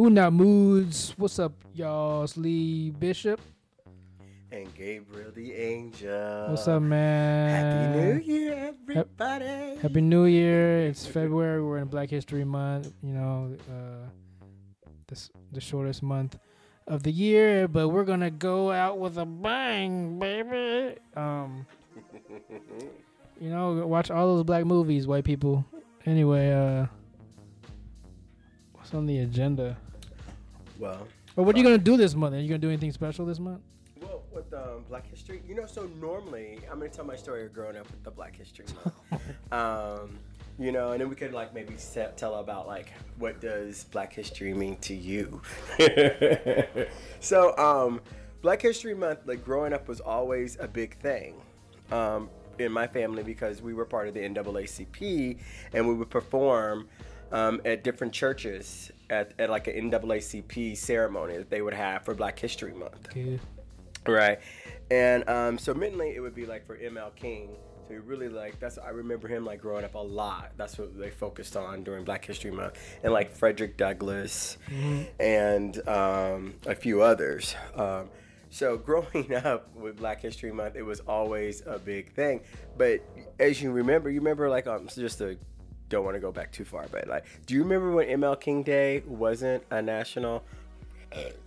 Moon Not Moods. What's up, y'all? It's Lee Bishop. And Gabriel the Angel. What's up, man? Happy New Year, everybody. Happy New Year. It's February. We're in Black History Month. You know, uh, this the shortest month of the year, but we're gonna go out with a bang, baby. Um, you know, watch all those black movies, white people. Anyway, uh, what's on the agenda? Well, Well, what are you gonna do this month? Are you gonna do anything special this month? well, with um, Black History, you know, so normally I'm gonna tell my story of growing up with the Black History Month. um, you know, and then we could like maybe set, tell about like what does Black History mean to you. so, um, Black History Month, like growing up, was always a big thing. Um, in my family because we were part of the NAACP and we would perform um, at different churches at, at like an NAACP ceremony that they would have for Black History Month. Okay. Right. And um, so mainly it would be like for ML King. So really like that's I remember him like growing up a lot. That's what they focused on during Black History Month. And like Frederick Douglass and um, a few others. Um, so growing up with Black History Month, it was always a big thing. But as you remember, you remember like um just to don't want to go back too far, but like, do you remember when ML King Day wasn't a national?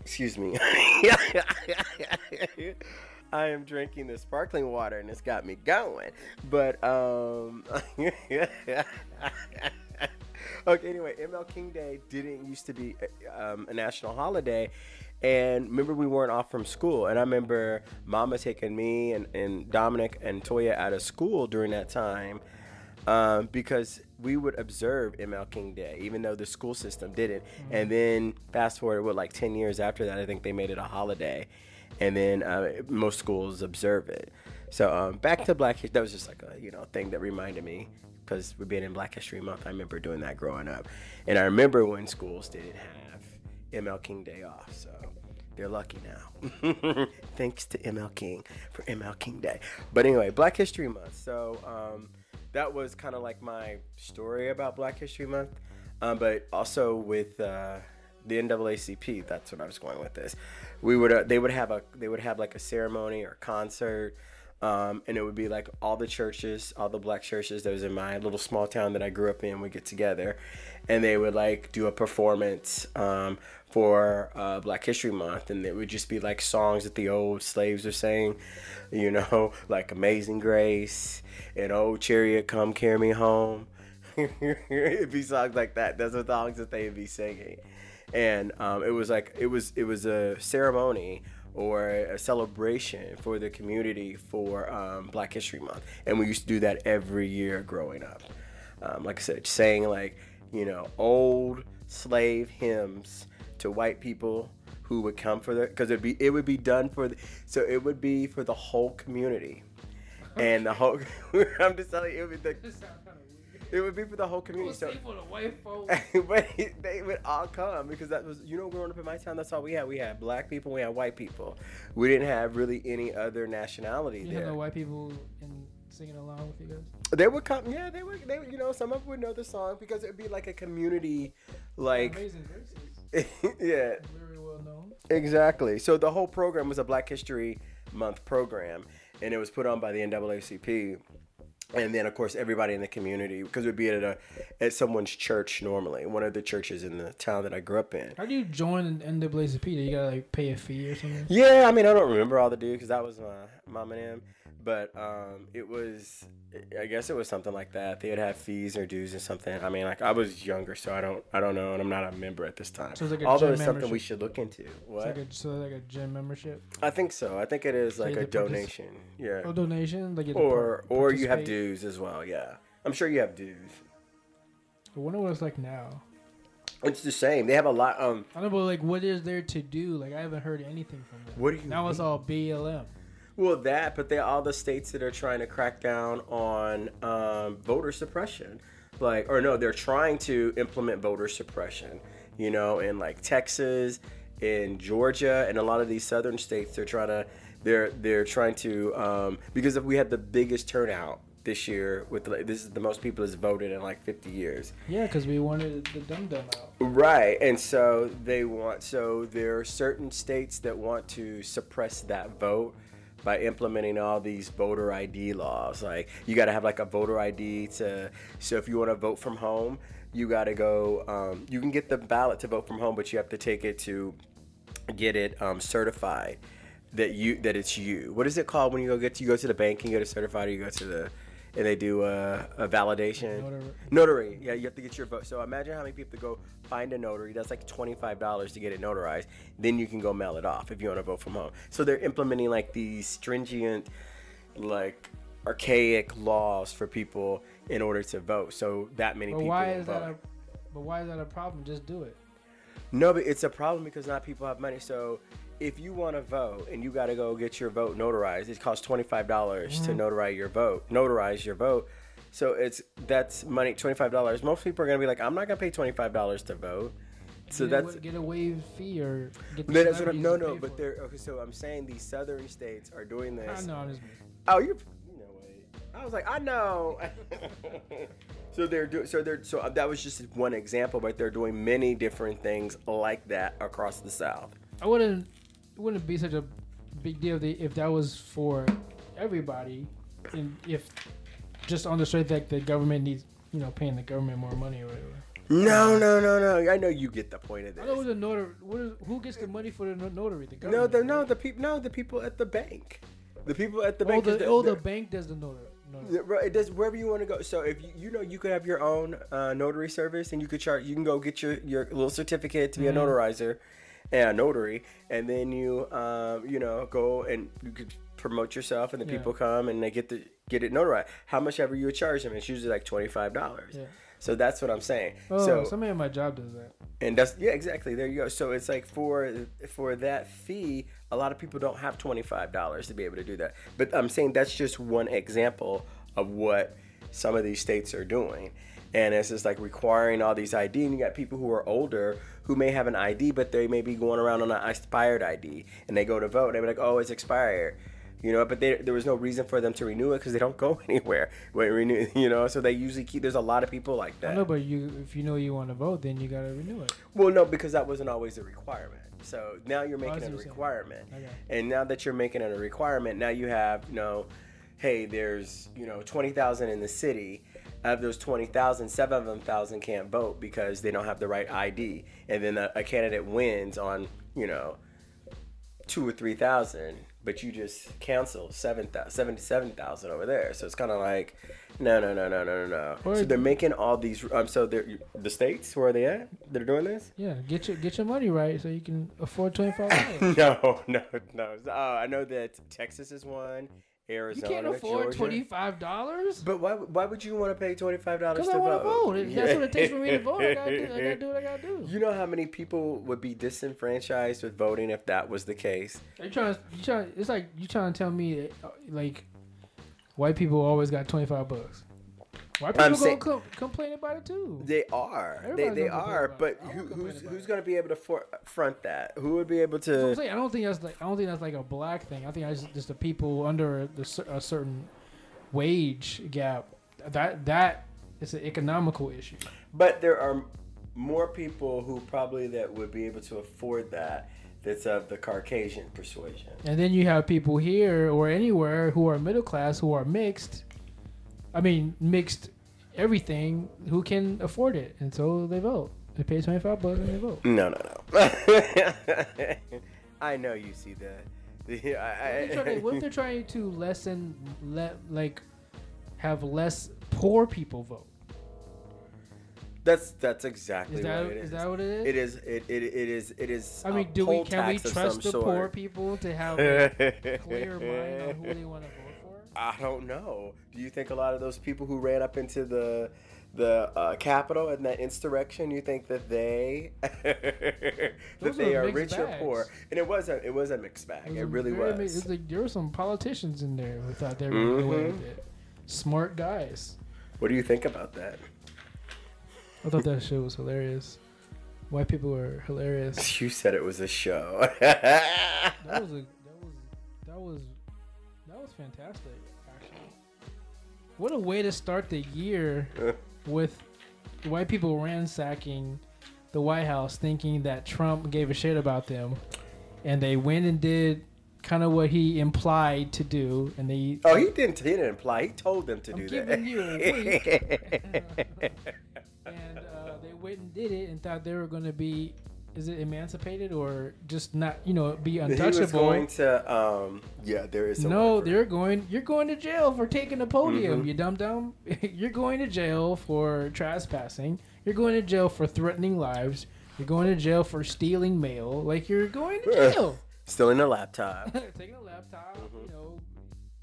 excuse me. I am drinking the sparkling water and it's got me going. But um Okay, anyway, ML King Day didn't used to be um, a national holiday. And remember, we weren't off from school. And I remember Mama taking me and, and Dominic and Toya out of school during that time um, because we would observe ML King Day, even though the school system didn't. And then fast forward, what, like 10 years after that, I think they made it a holiday. And then uh, most schools observe it. So um, back to Black History, that was just like a you know thing that reminded me because we're being in Black History Month. I remember doing that growing up, and I remember when schools didn't have ML King Day off. So they're lucky now. Thanks to ML King for ML King Day. But anyway, Black History Month. So um, that was kind of like my story about Black History Month, um, but also with. Uh, the NAACP. That's what I was going with this. We would uh, they would have a they would have like a ceremony or concert, um, and it would be like all the churches, all the black churches that was in my little small town that I grew up in would get together, and they would like do a performance um, for uh, Black History Month, and it would just be like songs that the old slaves were saying, you know, like Amazing Grace and Old Chariot Come Carry Me Home. It'd be songs like that. Those are songs that they'd be singing and um, it was like it was it was a ceremony or a celebration for the community for um, Black History Month, and we used to do that every year growing up. Um, like I said, saying like you know old slave hymns to white people who would come for the because it'd be it would be done for the, so it would be for the whole community, and the whole I'm just telling you it would be the, it would be for the whole community. So for the white folks. but they would all come because that was you know growing up in my town that's all we had we had black people we had white people we didn't have really any other nationality You have there no white people in singing along with you guys. they would come yeah they would they would, you know some of them would know the song because it would be like a community like Amazing Graces, yeah very well known. exactly so the whole program was a black history month program and it was put on by the NAACP and then of course everybody in the community because it would be at a at someone's church normally one of the churches in the town that I grew up in How do you join the NAACP? Do you gotta like pay a fee or something? Yeah, I mean, I don't remember all the dudes because that was my mom and him. But um, it was, I guess it was something like that. They'd have fees or dues or something. I mean, like I was younger, so I don't, I don't know, and I'm not a member at this time. So it's like a Although gym it's something we membership. should look into. What? Like a, so like a gym membership I think so. I think it is So like a have to partic- donation. Yeah. or donation. Like Or or you have dues as well. Yeah. I'm sure you have dues. I wonder what it's like now. It's the same. They have a lot. Um. I don't know, but like, what is there to do? Like, I haven't heard anything from them. What do you Now it's mean? all BLM. Well, that, but they are all the states that are trying to crack down on um, voter suppression, like, or no, they're trying to implement voter suppression. You know, in like Texas, in Georgia, and a lot of these southern states, they're trying to, they're they're trying to, um, because if we had the biggest turnout this year. With like, this is the most people has voted in like 50 years. Yeah, because we wanted the dum dum out. Right, and so they want. So there are certain states that want to suppress that vote by implementing all these voter ID laws. Like you got to have like a voter ID to. So if you want to vote from home, you got to go. Um, you can get the ballot to vote from home, but you have to take it to get it um, certified that you that it's you. What is it called when you go get you go to the bank and you get it certified, or you go to the and they do a, a validation Notary. notary. Yeah, you have to get your vote. So imagine how many people go find a notary. That's like twenty five dollars to get it notarized. Then you can go mail it off if you want to vote from home. So they're implementing like these stringent, like archaic laws for people in order to vote. So that many But people. why is that a but why is that a problem? Just do it. No, but it's a problem because not people have money. So if you want to vote and you got to go get your vote notarized, it costs twenty five dollars to mm-hmm. notarize your vote. Notarize your vote. So it's that's money twenty five dollars. Most people are gonna be like, I'm not gonna pay twenty five dollars to vote. So get that's a, get a wave fee or get the no, that's what I'm, no, no. But they're okay. So I'm saying these southern states are doing I this. know. I'm just Oh, you're. You know what? I was like, I know. so they're doing. So they're. So uh, that was just one example, but they're doing many different things like that across the South. I wouldn't wouldn't be such a big deal if, that was for everybody, and if just on the straight that the government needs, you know, paying the government more money or whatever. No, no, no, no. I know you get the point of I know this. the notary. What is, who gets the money for the notary? The No, government. the no, the people, no, the people at the bank, the people at the Oh, bank. the, the- oh, the bank does the notary. notary. It does wherever you want to go. So if you you know you could have your own uh, notary service and you could charge you can go get your your little certificate to be Mhm. a notarizer and a notary and then you um you know go and you could promote yourself and the Yeah. people come and they get the get it notarized. How much ever you would charge them, it's usually like twenty five dollars. Yeah. So that's what I'm saying. Oh, so somebody at my job does that. and that's yeah, exactly. There you go. So it's like for for that fee, a lot of people don't have twenty five dollars to be able to do that. But I'm saying that's just one example of what some of these states are doing. And it's just like requiring all these ID, and you got people who are older who may have an ID, but they may be going around on an expired ID, and they go to vote, and they be like, "Oh, it's expired," you know. But they, there was no reason for them to renew it because they don't go anywhere when renew, you know. So they usually keep. There's a lot of people like that. I know, but you if you know you want to vote, then you gotta renew it. Well, no, because that wasn't always a requirement. So now you're Oh, making see it a what you're saying. requirement. Okay. And now that you're making it a requirement, now you have, you know, hey, there's, you know, 20,000 in the city. Of those 20,000, seven of them thousand can't vote because they don't have the right ID. And then a, a candidate wins on, you know, two or 3,000, but you just cancel 7,000 77,000 over there. So it's kind of like, no, no, no, no, no, no, no. So they're making all these, um, so they're, the states, where are they at? They're doing this? Yeah, get your get your money right so you can afford twenty five. No, no, no. Oh, I know that Texas is one, you Arizona, can't afford twenty five dollars. But why? Why would you want to pay twenty five dollars Because I want to vote? vote. That's what it takes for me to vote. I gotta do. I gotta do what I gotta do. You know how many people would be disenfranchised with voting if that was the case? Are you trying to? You trying? It's like you trying to tell me that, uh, like white people always got twenty five bucks. White people I'm saying- complain about it too. They are. Everybody's they they are. But who, who's who's going to be able to for, front that? Who would be able what I'm to? saying. I don't think that's like I don't think that's like a black thing. I think that's just the people under the, a certain wage gap. That that is an economical issue. But there are more people who probably that would be able to afford that. That's of the Caucasian persuasion. And then you have people here or anywhere who are middle class who are mixed. I mean, mixed everything who can afford it, and so they vote. They pay twenty five bucks and they vote. No, no, no. I know you see that. The- I- What if they're trying- what if they're trying to lessen, let like, have less poor people vote? that's that's exactly Is that what it is is. that what it is? It is. It, it, it is. It is. I mean, do we can we trust the poor people to have a clear mind on who they want to vote? I don't know. Do you think a lot of those people who ran up into the the uh, Capitol in that insurrection, you think that they that they are mixed rich or poor? And it was a it was a mixed bag. It, a really was. mi- It's like there were some politicians in there who thought they were going to get away Mhm. with it. Smart guys. What do you think about that? I thought that shit was hilarious. White people were hilarious. You said it was a show. That was a that was that was that was fantastic. What a way to start the year with white people ransacking the White House, thinking that Trump gave a shit about them, and they went and did kind of what he implied to do, and they. Oh, he didn't. He didn't imply. He told them to I'm do giving that. you a and uh, they went and did it and thought they were going to be, is it emancipated or just not, you know, be he untouchable? was going to. Um, yeah, there is. No, word for it. they're going. You're going to jail for taking a podium. Mhm. You dumb dumb. you're going to jail for trespassing. You're going to jail for threatening lives. You're going to jail for stealing mail. Like you're going to jail. stealing a laptop. taking a laptop. Mhm. You know.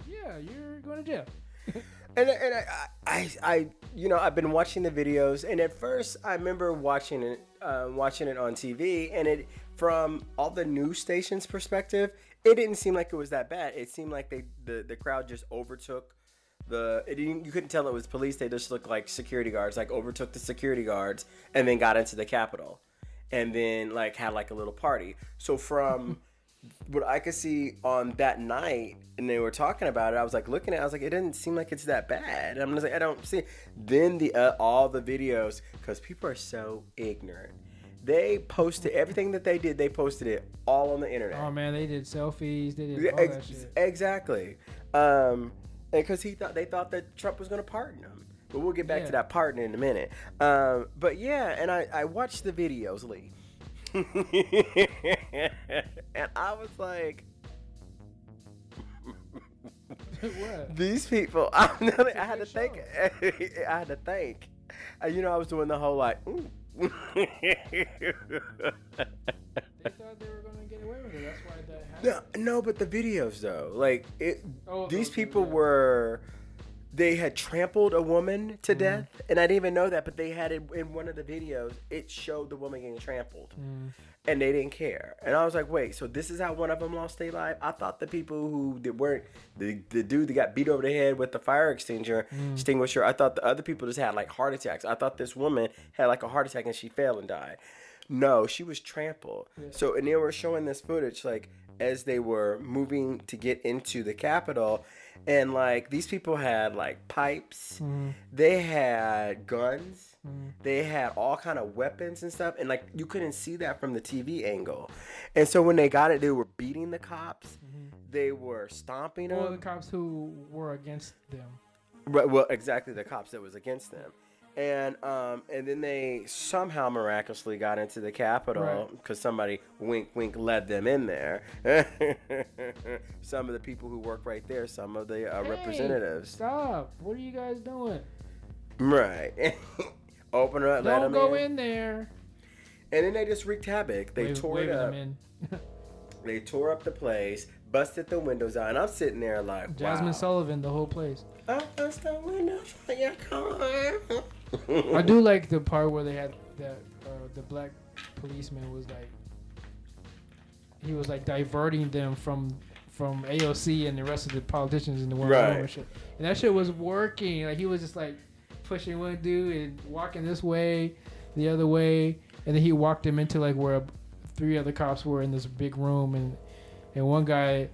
Yeah, you're going to jail. And, and I, I, I, you know, I've been watching the videos, and at first I remember watching it, uh, watching it on TV, and it from all the news stations' perspective, it didn't seem like it was that bad. It seemed like they, the, the crowd just overtook the. It didn't, you couldn't tell it was police. They just looked like security guards, like overtook the security guards, and then got into the Capitol, and then like had like a little party. So from what I could see on that night, and they were talking about it, I was like looking at, it, I was like, it doesn't seem like it's that bad. I'm just like, I don't see. Then the uh, all the videos, because people are so ignorant. They posted everything that they did. They posted it all on the internet. Oh man, they did selfies. They did all that shit. exactly. Um, and because he thought they thought that Trump was going to pardon him. But we'll get back Yeah. to that pardon in a minute. Um, but yeah, and I, I watched the videos, Lee. and I was like, what? these people, I, I had to good think. I had to think. And, you know, I was doing the whole like, ooh. They thought they were gonna get away with it. That's why that happened. No, no, but the videos though, like it. Oh, these people videos. were, they had trampled a woman to Mm-hmm. death, and I didn't even know that. But they had it in one of the videos. It showed the woman getting trampled, Mm. And they didn't care. And I was like, wait, so this is how one of them lost their life? I thought the people who that weren't the the dude that got beat over the head with the fire extinguisher Mm. extinguisher. I thought the other people just had like heart attacks. I thought this woman had like a heart attack and she fell and died. No, she was trampled. So and they were showing this footage like as they were moving to get into the Capitol, and like these people had like pipes, Mm. they had guns, they had all kind of weapons and stuff, and like you couldn't see that from the TV angle. And so when they got it, they were beating the cops, they were stomping them. Well, the cops who were against them. Right, well, exactly the cops that was against them, and um, and then they somehow miraculously got into the Capitol Right. because somebody wink wink led them in there. some of the people who work right there, some of the uh, Hey, representatives, Stop! What are you guys doing? right? Open up, let Don't them go in. in there. and then they just wreaked havoc. They Wave- tore waving it up. them in. They tore up the place, busted the windows out, and I'm sitting there like, Jasmine wow. Sullivan, the whole place. I bust the windows for your car. I do like the part where they had that uh, the black policeman was like he was like diverting them from from AOC and the rest of the politicians in the world Right. and shit. And that shit was working. Like he was just like pushing one dude and walking this way, the other way, and then he walked him into like where three other cops were in this big room and and one guy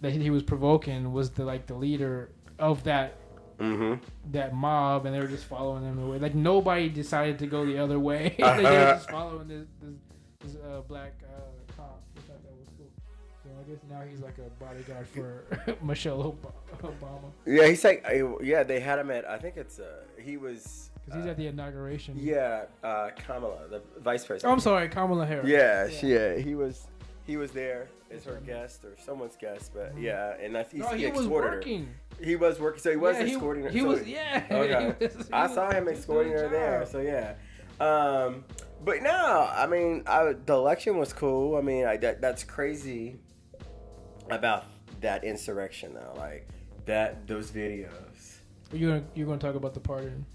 that he was provoking was the like the leader of that hmm that mob and they were just following him away. Like nobody decided to go the other way. like, they were just following this this, this uh, black uh, guess now he's like a bodyguard for Michelle Obama Yeah, he's like, uh, yeah, they had him at. I think it's. Uh, he was. because he's uh, at the inauguration. Yeah, uh, Kamala, the vice president. Oh. I'm sorry, Kamala Harris. Yeah, Yeah. she, yeah, he was. He was there as her guest or someone's guest, but Mhm. yeah, and I, he, No, he he was working. her. He was working, so he was yeah, escorting her. He so was yeah. Okay. he was- he I saw him escorting her a there, so yeah. Um, but no, I mean, I, the election was cool. I mean, I, that that's crazy about that insurrection though. Like that, those videos. You're gonna you're gonna talk about the pardon.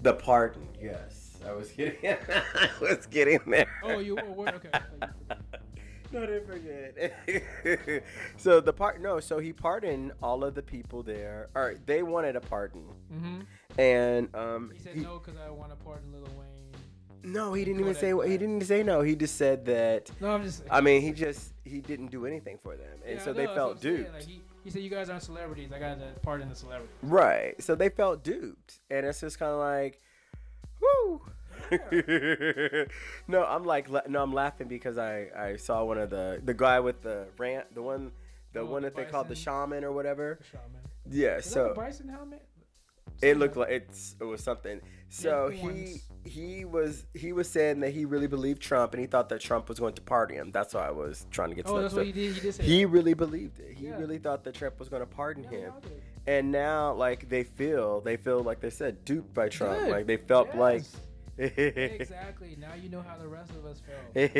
The pardon, yes. I was getting, I was getting there. Oh, you wait, okay. no, didn't forget. so the part, no, so he pardoned all of the people there. All right, they wanted a pardon, mm-hmm. and um, He said he- no because I want to pardon Lil Wayne. No, he didn't even say. He didn't say no. He just said that. No, I'm just. I mean, he just he didn't do anything for them, and Yeah, so I they know, that's what felt duped. Like, he, he said, "You guys aren't celebrities. I got a part in the celebrity." Right. So they felt duped. And it's just kind of like, whoo. no, I'm like, no, I'm laughing because I, I saw one of the, the guy with the rant, the one, the Oh, one the that they called the shaman or whatever. The shaman. Yeah. Is So bison helmet? it looked like it's, it was something. So he, horns. He was, he was saying that he really believed Trump and he thought that Trump was going to pardon him. That's why I was trying to get to Oh, that that's what he did. He did say. He really believed it. He Yeah. really thought that Trump was going to pardon Yeah, him. we all did. And now, like they feel, they feel like they said duped by Trump. Good. Like they felt like exactly. Now you know how the rest of us felt.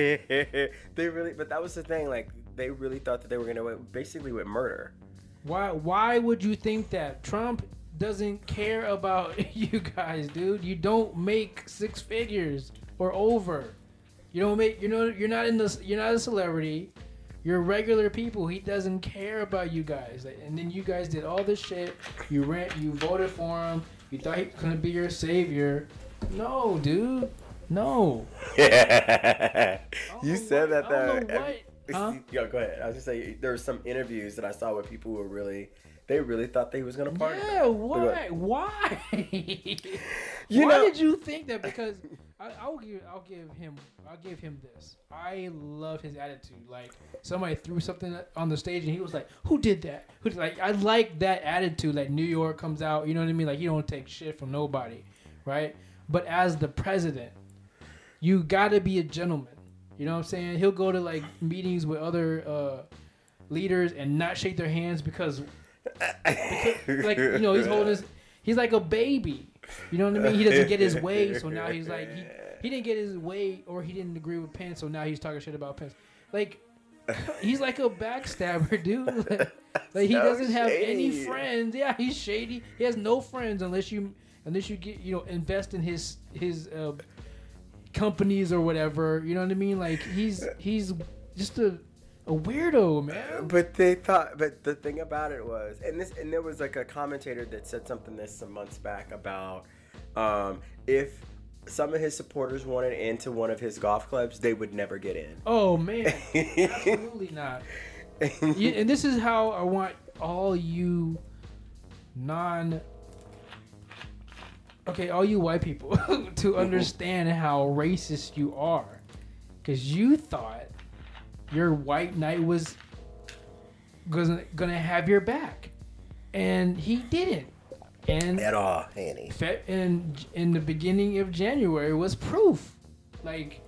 they really. But that was the thing. Like they really thought that they were gonna basically with murder. Why? Why would you think that Trump doesn't care about you guys, dude? You don't make six figures or over. You don't make. You know. You're not in this. You're not a celebrity. You're regular people. He doesn't care about you guys. And then you guys did all this shit. You rent You voted for him. You thought he was gonna be your savior. No, dude. No. you know said that what- don't though. Huh? Yo, go ahead. I was just say there were some interviews that I saw where people were really, they really thought they was gonna pardon. Yeah, why? Why? You why know- did you think that? Because I, I'll give, I'll give him, I'll give him this. I love his attitude. Like somebody threw something on the stage and he was like, "Who did that?" Who did-" like? I like that attitude. Like New York comes out. You know what I mean? Like you don't take shit from nobody, right? But as the president, you got to be a gentleman. You know what I'm saying? He'll go to like meetings with other uh, leaders and not shake their hands because like you know he's holding his he's like a baby. You know what i mean? He doesn't get his way so now he's like he, he didn't get his way or he didn't agree with pence so now he's talking shit about pence. Like he's like a backstabber dude. Like, like, he So doesn't have any friends. Yeah he's shady. He has no friends unless you unless you get you know invest in his his uh, companies or whatever. You know what i mean? Like he's he's just a a weirdo man. But they thought, but the thing about it was, and this, and there was like a commentator that said something this some months back about um, if some of his supporters wanted into one of his golf clubs, they would never get in. oh man. Absolutely not. You, and this is how I want all you non okay, all you white people to understand how racist you are, because you thought your white knight was gonna gonna have your back, and he didn't. And At all, Annie. Fe- in in the beginning of January was proof, like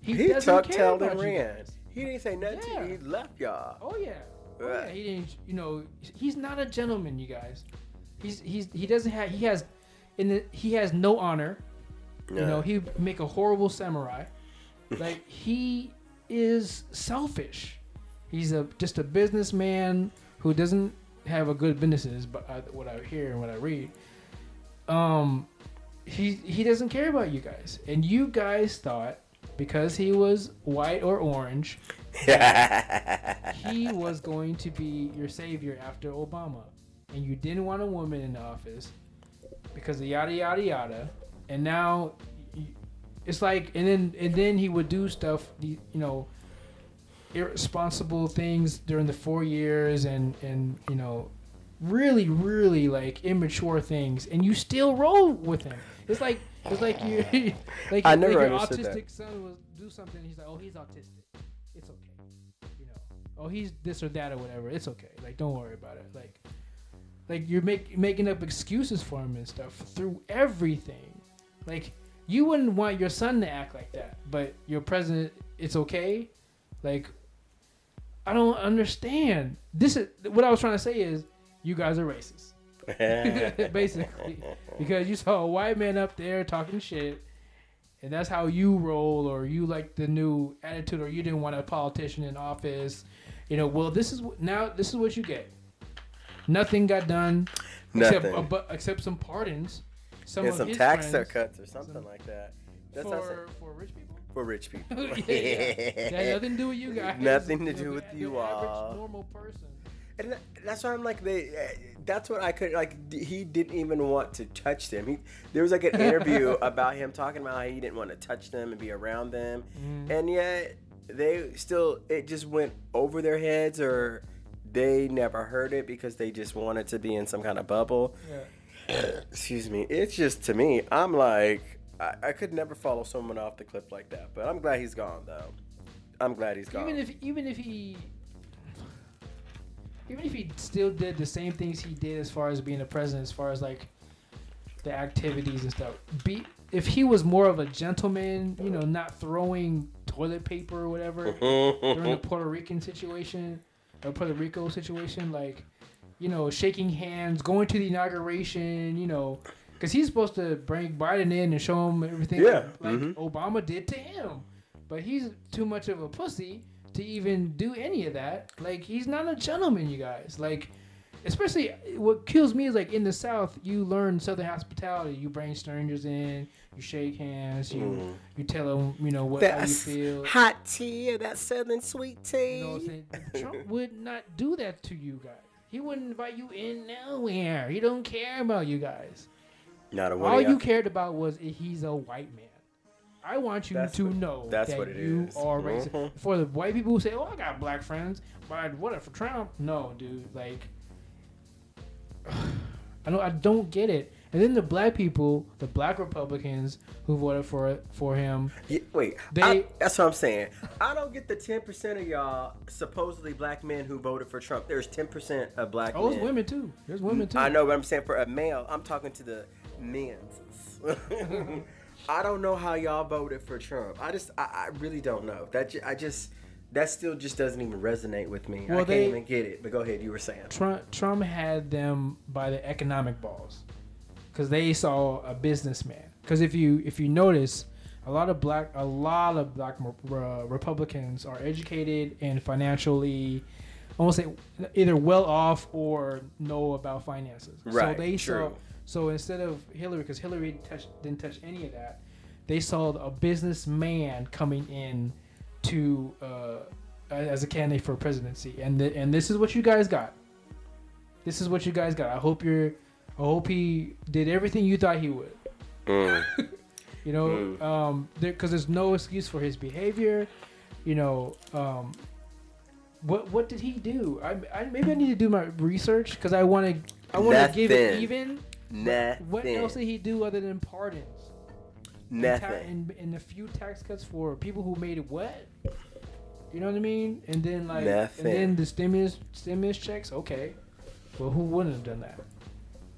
he, He doesn't tucked, care tailed, about you ran. guys. He didn't say nothing. to Yeah. you. He left y'all. Oh yeah. Oh, yeah. He didn't. You know, he's not a gentleman, you guys. He's he's he doesn't have he has, in the he has no honor. You know, he make a horrible samurai. like he is selfish. He's a just a businessman who doesn't have a good businesses. But I, what I hear and what I read, um, he he doesn't care about you guys, and you guys thought because he was white or orange he was going to be your savior after Obama, and you didn't want a woman in the office because of yada yada yada, and now it's like, and then and then he would do stuff, you know, irresponsible things during the four years, and and you know, really really like immature things, and you still roll with him. It's like it's like you like, I like your understood that. autistic son will do something. He's like, oh, he's autistic. It's okay you know, oh he's this or that or whatever. It's okay. Like don't worry about it. Like like you're make, making up excuses for him and stuff through everything. Like you wouldn't want your son to act like that, but your president, it's okay. Like I don't understand. This is what I was trying to say is you guys are racist. basically because you saw a white man up there talking shit and that's how you roll or you like the new attitude or you didn't want a politician in office you know well this is now this is what you get nothing got done Nothing. but except some pardons some some tax cuts or something Some- like that. That's for for rich people for rich people. yeah, yeah. Nothing to do with you guys Nothing to do with the you average all. normal person And that's why I'm like they. eh, That's what I could like. He didn't even want to touch them. He there was like an interview about him talking about how he didn't want to touch them and be around them, and yet they still it just went over their heads or they never heard it because they just wanted to be in some kind of bubble. Excuse me. It's just to me, I'm like I, I could never follow someone off the cliff like that. But I'm glad he's gone though. I'm glad he's gone. Even if even if he even if he still did the same things he did as far as being a president, as far as like the activities and stuff. Be if he was more of a gentleman, you know, not throwing toilet paper or whatever during the Puerto Rican situation or Puerto Rico situation, like you know, shaking hands, going to the inauguration, you know, because he's supposed to bring Biden in and show him everything Yeah, like mhm. Obama did to him. But he's too much of a pussy to even do any of that. Like he's not a gentleman, you guys. Like especially what kills me is like in the South, you learn Southern hospitality. You bring strangers in, you shake hands, you Mm. you tell them, you know what how you That's feel. hot tea or that southern sweet tea. You know what I'm saying? Trump would not do that to you guys. He wouldn't invite you in nowhere. He don't care about you guys. Not a. All you cared about was if he's a white man. I want you That's to what- know that's that what it you is. are racist. Mhm. For the white people who say, "Oh, I got black friends," but what if for Trump? No, dude. Like, I don't. I don't get it. And then the black people, the black Republicans who voted for for him, Yeah, wait, They- I- that's what I'm saying. I don't get the 10% of y'all supposedly black men who voted for Trump. There's 10% of black oh, men. it's women too. There's women mm, too. I know, but I'm saying for a male, I'm talking to the men's. I don't know how y'all voted for Trump. I just, I, I really don't know. That I just, that still just doesn't even resonate with me. I Well, can't they- even get it. But go ahead, you were saying. Trump Trump had them by the economic balls because they saw a businessman. Because if you if you notice, a lot of black a lot of black uh, Republicans are educated and financially, I won't say either well off or know about finances. Right, So they saw. true. So instead of Hillary, because Hillary touched, didn't touch any of that, they saw a businessman coming in to uh, as a candidate for presidency, and the, and this is what you guys got. This is what you guys got. I hope you're. I hope he did everything you thought he would. Mm. You know, Mm. um, because there's no excuse for his behavior. You know, um, what what did he do? I, I maybe I need to do my research because I want to I want to give it even. Nothing. What else did he do other than pardons? And ta- Nothing. And, and a few tax cuts for people who made it what? You know what I mean? And then like, Nothing. and then the stimulus stimulus checks. Okay, well, who wouldn't have done that?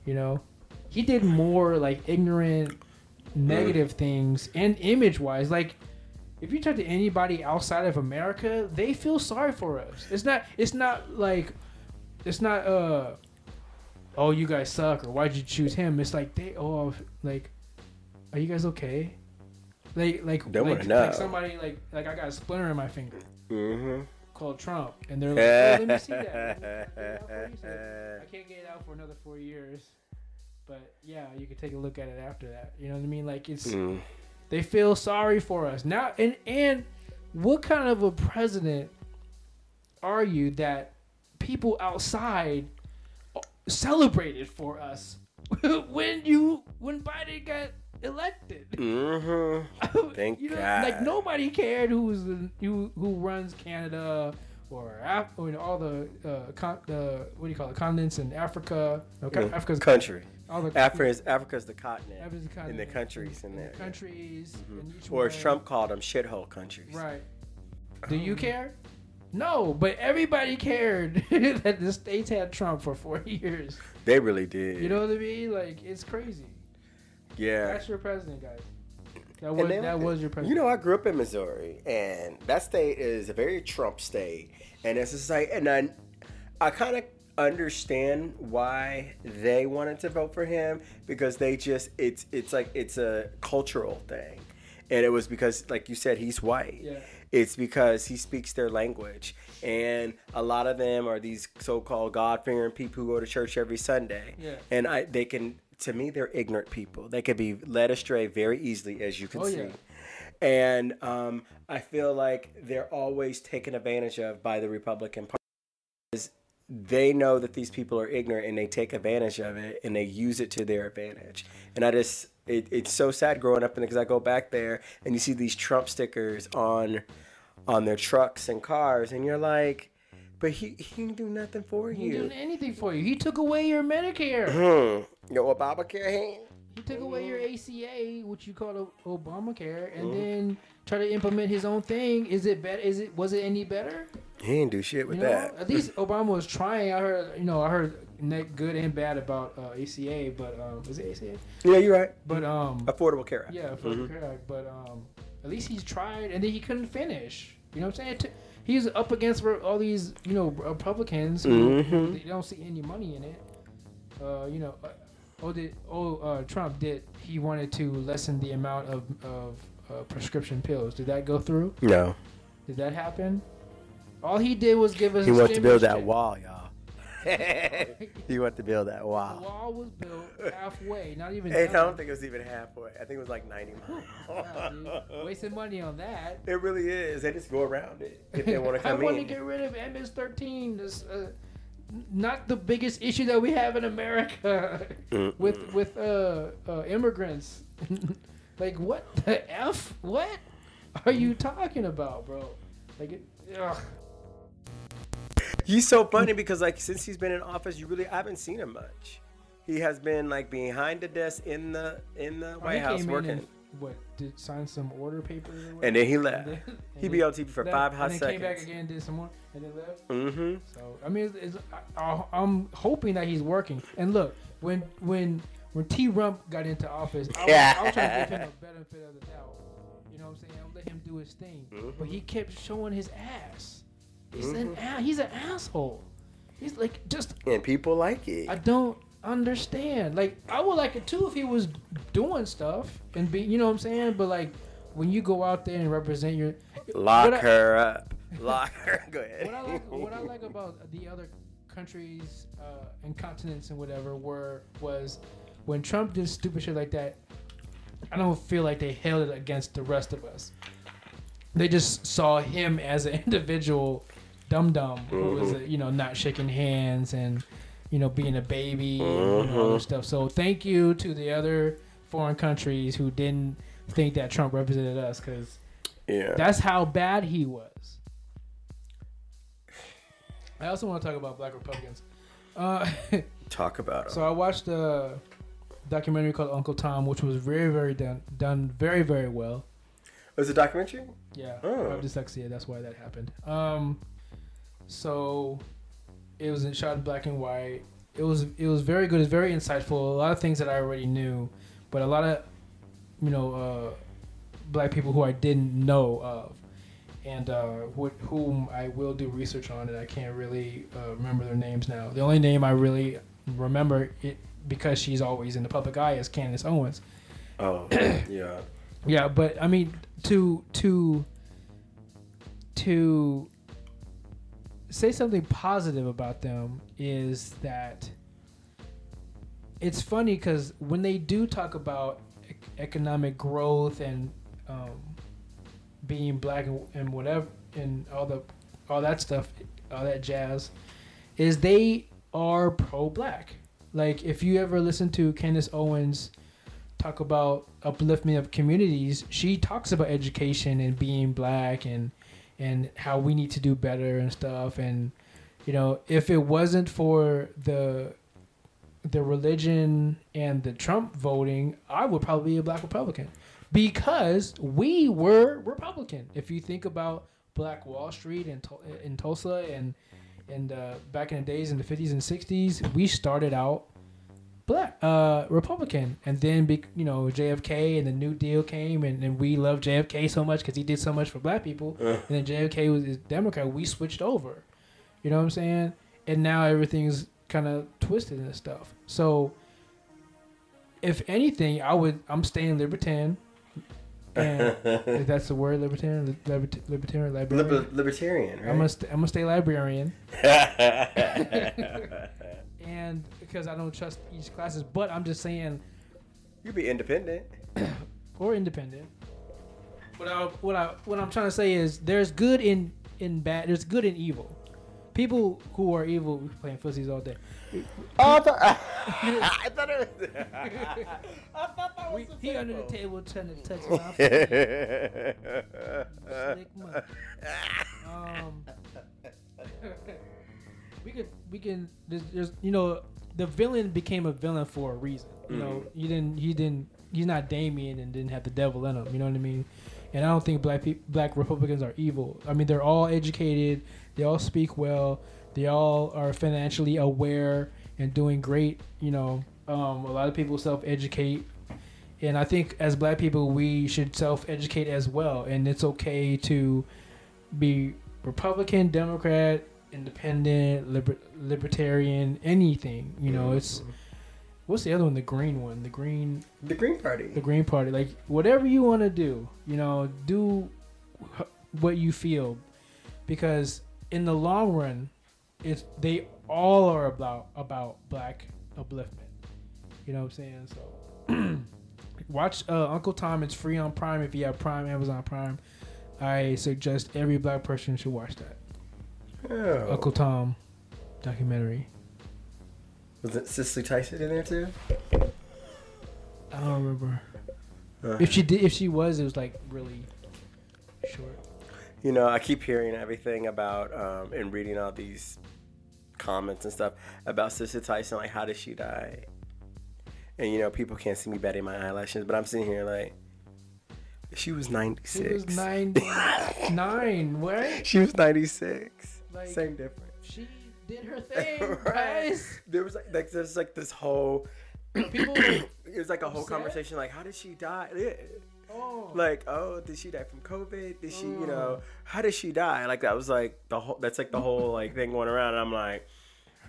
You know, he did more like ignorant, negative things and image wise. Like, if you talk to anybody outside of America, they feel sorry for us. It's not. It's not like. It's not. Uh. Oh, you guys suck, or why'd you choose him? It's like they. Oh, like, are you guys okay? Like, like, like, like somebody like, like I got a splinter in my finger Mm-hmm. Called Trump, and they're like, oh, let me see that. Let me get it out for you." He's like, I can't get it out for another four years, but yeah, you can take a look at it after that. You know what I mean? Like it's Mm. they feel sorry for us now, and and what kind of a president are you that people outside celebrated for us when you when Biden got elected? Mm-hmm. Thank you know, God. Like nobody cared who's the, who who runs Canada or Af- or all the uh, con- the what do you call it continents in Africa. No, Mm. Africa's country. all the Africa's Africa's the continent. Africa's the in the countries in in there. the countries, each Or as. Trump called them, shithole countries. Right. Do you care? No, but everybody cared that the states had Trump for four years. They really did. You know what I mean? Like it's crazy. Yeah. That's your president, guys. That was they that was your president. You know, I grew up in Missouri, and that state is a very Trump state, and it's just like, and I, I kind of understand why they wanted to vote for him because they just, it's, it's like it's a cultural thing, and it was because, like you said, he's white. Yeah. It's because he speaks their language, and a lot of them are these so-called God-fearing people who go to church every Sunday. Yeah. And I, they can, to me, they're ignorant people. They could be led astray very easily, as you can Oh, see. yeah. And um, I feel like they're always taken advantage of by the Republican Party. Because they know that these people are ignorant and they take advantage of it and they use it to their advantage. And I just, it, it's so sad growing up in because I go back there and you see these Trump stickers on, on their trucks and cars, and you're like, but he he didn't do nothing for you. He didn't you. do anything for you. He took away your Medicare. Hmm. Yo, Obamacare hand. He took away your ACA, which you call a- Obamacare, and Mm-hmm. then tried to implement his own thing. Is it better? Is it was it any better? He didn't do shit with You know, that. at least Obama was trying. I heard, you know, I heard net good and bad about uh, ACA, but um, was it ACA? Yeah, you're right. But um, Affordable Care. Act. yeah, for Mhm. the Act. But um, at least he's tried, and then he couldn't finish. You know what I'm saying? T- He's up against all these, you know, Republicans who Mhm. they don't see any money in it. Uh, you know, uh, oh, did oh uh, Trump did he wanted to lessen the amount of of uh, prescription pills? Did that go through? No, Did that happen? All he did was give us. he wants to build that check. wall, y'all. he wants to build that wall. The wall. was built halfway, not even. I don't think it was even halfway. I think it was like 90 Wow, miles. dude. Wasting money on that. It really is. They just go around it if they want to come I come want to get rid of MS-13. This, uh, not the biggest issue that we have in America with with uh, uh, immigrants. like what the f? What are you talking about, bro? Like, it, ugh. He's so funny because like since he's been in office, you really I haven't seen him much. He has been like behind the desk in the in the Oh, White House working, and, what did sign some order papers? Or and then he and left. then- He be on TV for left, five hot and then came back again, did some more, and then left. Mm-hmm. So I mean, it's, it's, I, I'm hoping that he's working. And look, when when when Trump got into office, I was, I was trying to give him a benefit of the doubt. You know what I'm saying? I'll let him do his thing. But he kept showing his ass. He's an a- he's an asshole. He's like just And people like it. I don't understand. Like I would like it too if he was doing stuff and be you know what I'm saying. But like when you go out there and represent your Lock I- her up. Lock her. Go ahead. what I like, what I like about the other countries uh, and continents and whatever were was when Trump did stupid shit like that. I don't feel like they held it against the rest of us. They just saw him as an individual dum dum who was uh, you know not shaking hands and you know being a baby and you know, all this stuff. So thank you to the other foreign countries who didn't think that Trump represented us because yeah. that's how bad he was. I also want to talk about Black Republicans. Uh, Talk about it. so I watched a documentary called Uncle Tom, which was very, very done done very, very well. was it a documentary? Yeah, Oh. I have dyslexia. That's why that happened. Um, so it was in, shot in black and white. It was it was very good. It's very insightful. A lot of things that I already knew, but a lot of you know uh, black people who I didn't know of, and uh, wh- whom I will do research on, and I can't really uh, remember their names now. The only name I really remember it because she's always in the public eye is Candace Owens. Oh, yeah. Yeah, but I mean to to to say something positive about them is that it's funny because when they do talk about ec- economic growth and um, being black and, and whatever and all the all that stuff, all that jazz, is they are pro-black. Like if you ever listen to Candace Owens talk about upliftment of communities, she talks about education and being black and and how we need to do better and stuff. And you know, if it wasn't for the the religion and the Trump voting, I would probably be a black Republican because we were Republican. If you think about Black Wall Street Tul- in Tulsa and and uh, back in the days in the 50s and 60s, we started out black uh republican and then be, you know jfk and the new deal came and, and we love jfk so much because he did so much for black people. Uh. and then jfk was a democrat we switched over. You know what i'm saying? And now everything's kind of twisted and stuff. So if anything i would i'm staying libertarian. And if that's the word libertarian Libert- libertarian librarian? Liber- libertarian, I'm gonna, st- I'm gonna stay librarian and because I don't trust each classes, but I'm just saying, you be independent. or independent. What I what I what I'm trying to say is there's good in in bad. There's good in evil. people who are evil we playing pussies all day. Oh, I thought, I thought it was. I thought that was We, the he under the table. table trying to touch my. Slick money. Um, we could we can there's, there's you know the villain became a villain for a reason. You know Mhm. he didn't he didn't he's not Damien and didn't have the devil in him. You know what I mean? And I don't think black peop black Republicans are evil. I mean they're all educated. They all speak well. They all are financially aware and doing great. You know, um, a lot of people self educate and I think as black people we should self educate as well, and it's okay to be Republican, Democrat, Independent, liber- Libertarian, anything. You know, it's what's the other one? The green one, the green, the Green Party. the Green Party. Like whatever you want to do, you know, do what you feel, because in the long run, it's they all are about about black upliftment. You know what I'm saying? So watch uh, Uncle Tom. It's free on Prime if you have Prime, Amazon Prime. I suggest every black person should watch that Oh. Uncle Tom documentary. Was it Cicely Tyson in there too? I don't remember Uh, if she did. If she was, it was like really short. You know, I keep hearing everything about um, and reading all these comments and stuff about Sister Tyson. Like, how did she die? And you know, people can't see me batting my eyelashes, but I'm sitting here like, she was 96. She was ninety nine. What? She was 96. Like- Same difference. She did her thing, Right. guys. There was like, like there's like this whole. People. it was like a whole upset? conversation. Like, how did she die? Yeah. Oh. Like, oh, did she die from COVID? Did she, you Oh. know, how did she die? Like that was like the whole. That's like the whole like thing going around. And I'm like,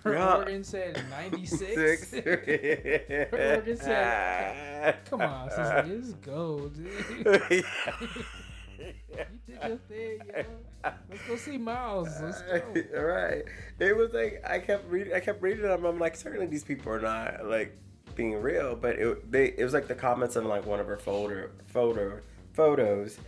her yeah. organ said ninety six. six. organ said- Come on, sister, let's go, dude. You did your thing, yo. Let's go see Miles. Let's go. All right. It was like I kept reading. I kept reading them. I'm like, certainly these people are not like being real, but it they it was like the comments on like one of her folder photo photos,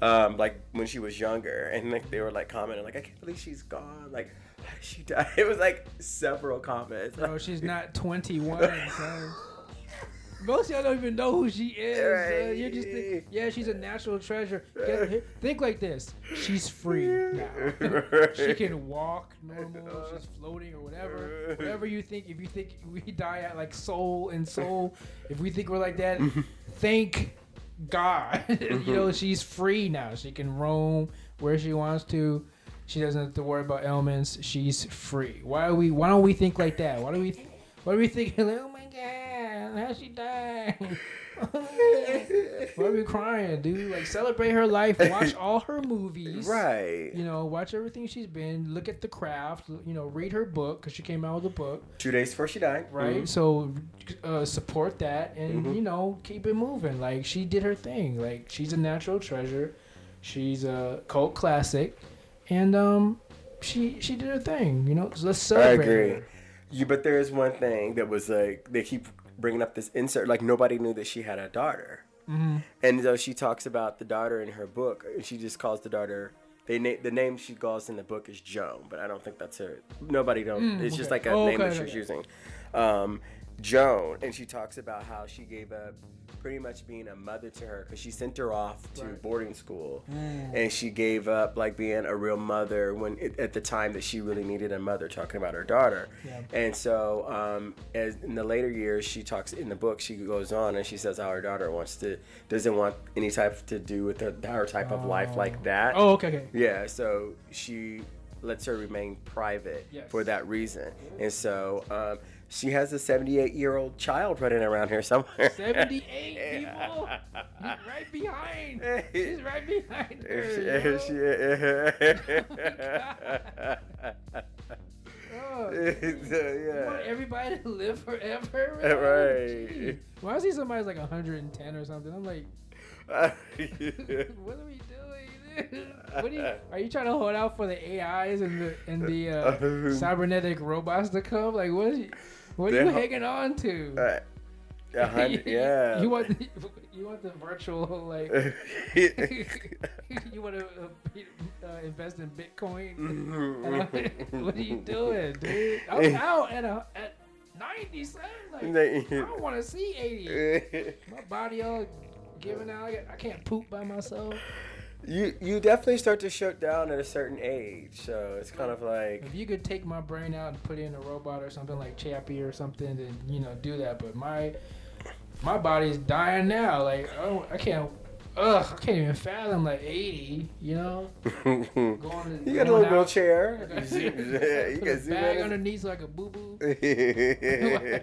um, like when she was younger, and like they were like commenting like, I can't believe she's gone. Like, how did she die? It was like several comments. Bro, she's not 21, son. Most of y'all don't even know who she is. son. You just think, yeah, she's a natural treasure. Get- think like this: she's free now. she can walk normal. She's floating or whatever. Whatever you think. If you think we die at like soul and soul, if we think we're like that, thank God. you know, mm-hmm. she's free now. She can roam where she wants to. She doesn't have to worry about ailments. She's free. Why are we? Why don't we think like that? Why do we? Why are we thinking? Like, oh my God, how she died? Why are we crying, dude? Like celebrate her life. Watch all her movies. right. You know, watch everything she's been. Look at the craft. You know, read her book because she came out with a book, Two days before she died. right? Mhm. So uh, support that and Mhm. you know keep it moving. Like she did her thing. Like she's a natural treasure. She's a cult classic, and um, she she did her thing. You know, so let's celebrate. I agree. You, but there is one thing that was like they keep bringing up this insert. Like nobody knew that she had a daughter. Mhm. And so she talks about the daughter in her book. and She just calls the daughter. They na- the name she calls in the book is Joan, but I don't think that's her. Nobody don't. Mm, it's just like a Oh, name okay, that she's okay. using. Um, Joan, and she talks about how she gave up pretty much being a mother to her because she sent her off to Right. boarding school, Mm. and she gave up like being a real mother when it, at the time that she really needed a mother. Talking about her daughter, Yeah. and so, um, as in the later years, she talks in the book. She goes on and she says how her daughter wants to doesn't want any type to do with her, her type of life like that. Oh, okay, okay. Yeah, so she lets her remain private Yes. for that reason, and so um, she has a 78 year old child running around here somewhere. 78 people? He's right behind. She's right behind her. yo. Oh, you want yeah. everybody to live forever? Right. Jeez. When I see somebody's like 110 or something, I'm like, what are we doing? What are, you, are you trying to hold out for the AIs and the and the uh, cybernetic robots to come? Like, what? You, what are you hanging on to? A yeah. you want the, you want the virtual like you want to uh, uh, invest in Bitcoin? what are you doing, dude? I'm out at a, at ninety son. Like I don't want to see eighty. My body all giving out. I can't poop by myself. You you definitely start to shut down at a certain age, so it's kind of like If you could take my brain out and put it in a robot or something like Chappie or something, then you know do that. But my my body's dying now. Like I, I can't. Ugh, I can't even fathom like eighty. You know, going to you got a little wheelchair. I got- You can a zoom bag underneath so I could boo boo.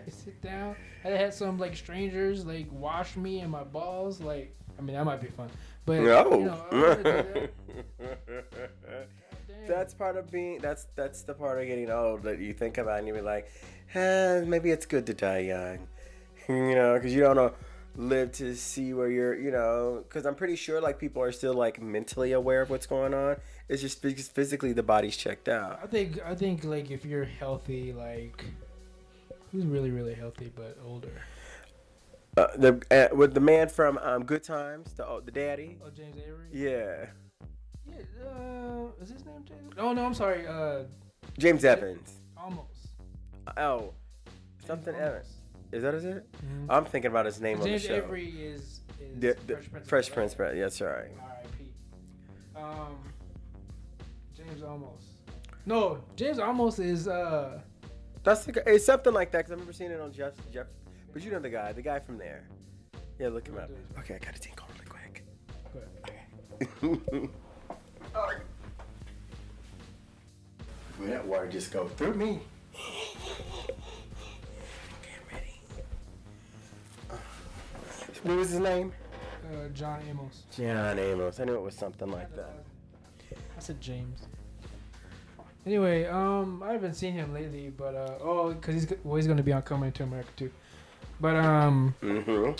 sit down. I had some like strangers like wash me and my balls. Like I mean that might be fun, but No. you know, I wanna do that. That's part of being. That's that's the part of getting old that you think about and you be like, eh, maybe it's good to die young, you know, because you don't know live to see where you're, you know, because I'm pretty sure like people are still like mentally aware of what's going on. It's just because physically the body's checked out. I think I think like if you're healthy, like who's really really healthy but older? Uh, the uh, with the man from um, Good Times, the oh, the daddy. Oh, James Avery. Yeah, Yeah. Uh, is his name James? Oh no, I'm sorry. Uh, James Evans. almost. Oh, something James Evans. Is that his name? Mhm. I'm thinking about his name on the show. James. Avery is is The, the Fresh Prince. Fresh Prince, right? Yes, right. R.I.P. Um, James almost. No, James almost is uh. That's the. It's something like that because I remember seeing it on Jeff. Jeff, but you know the guy, the guy from there. Yeah, look him up. Okay, I gotta take on really quick. Okay. oh. Will that water just go through me? Okay, I'm ready. What was his name? uh, John Amos. John Amos. I knew it was something like that. I said James. Anyway, um, I haven't seen him lately, but uh, oh, cause he's go- well, he's gonna be on Coming to America too. But um, Mm-hmm.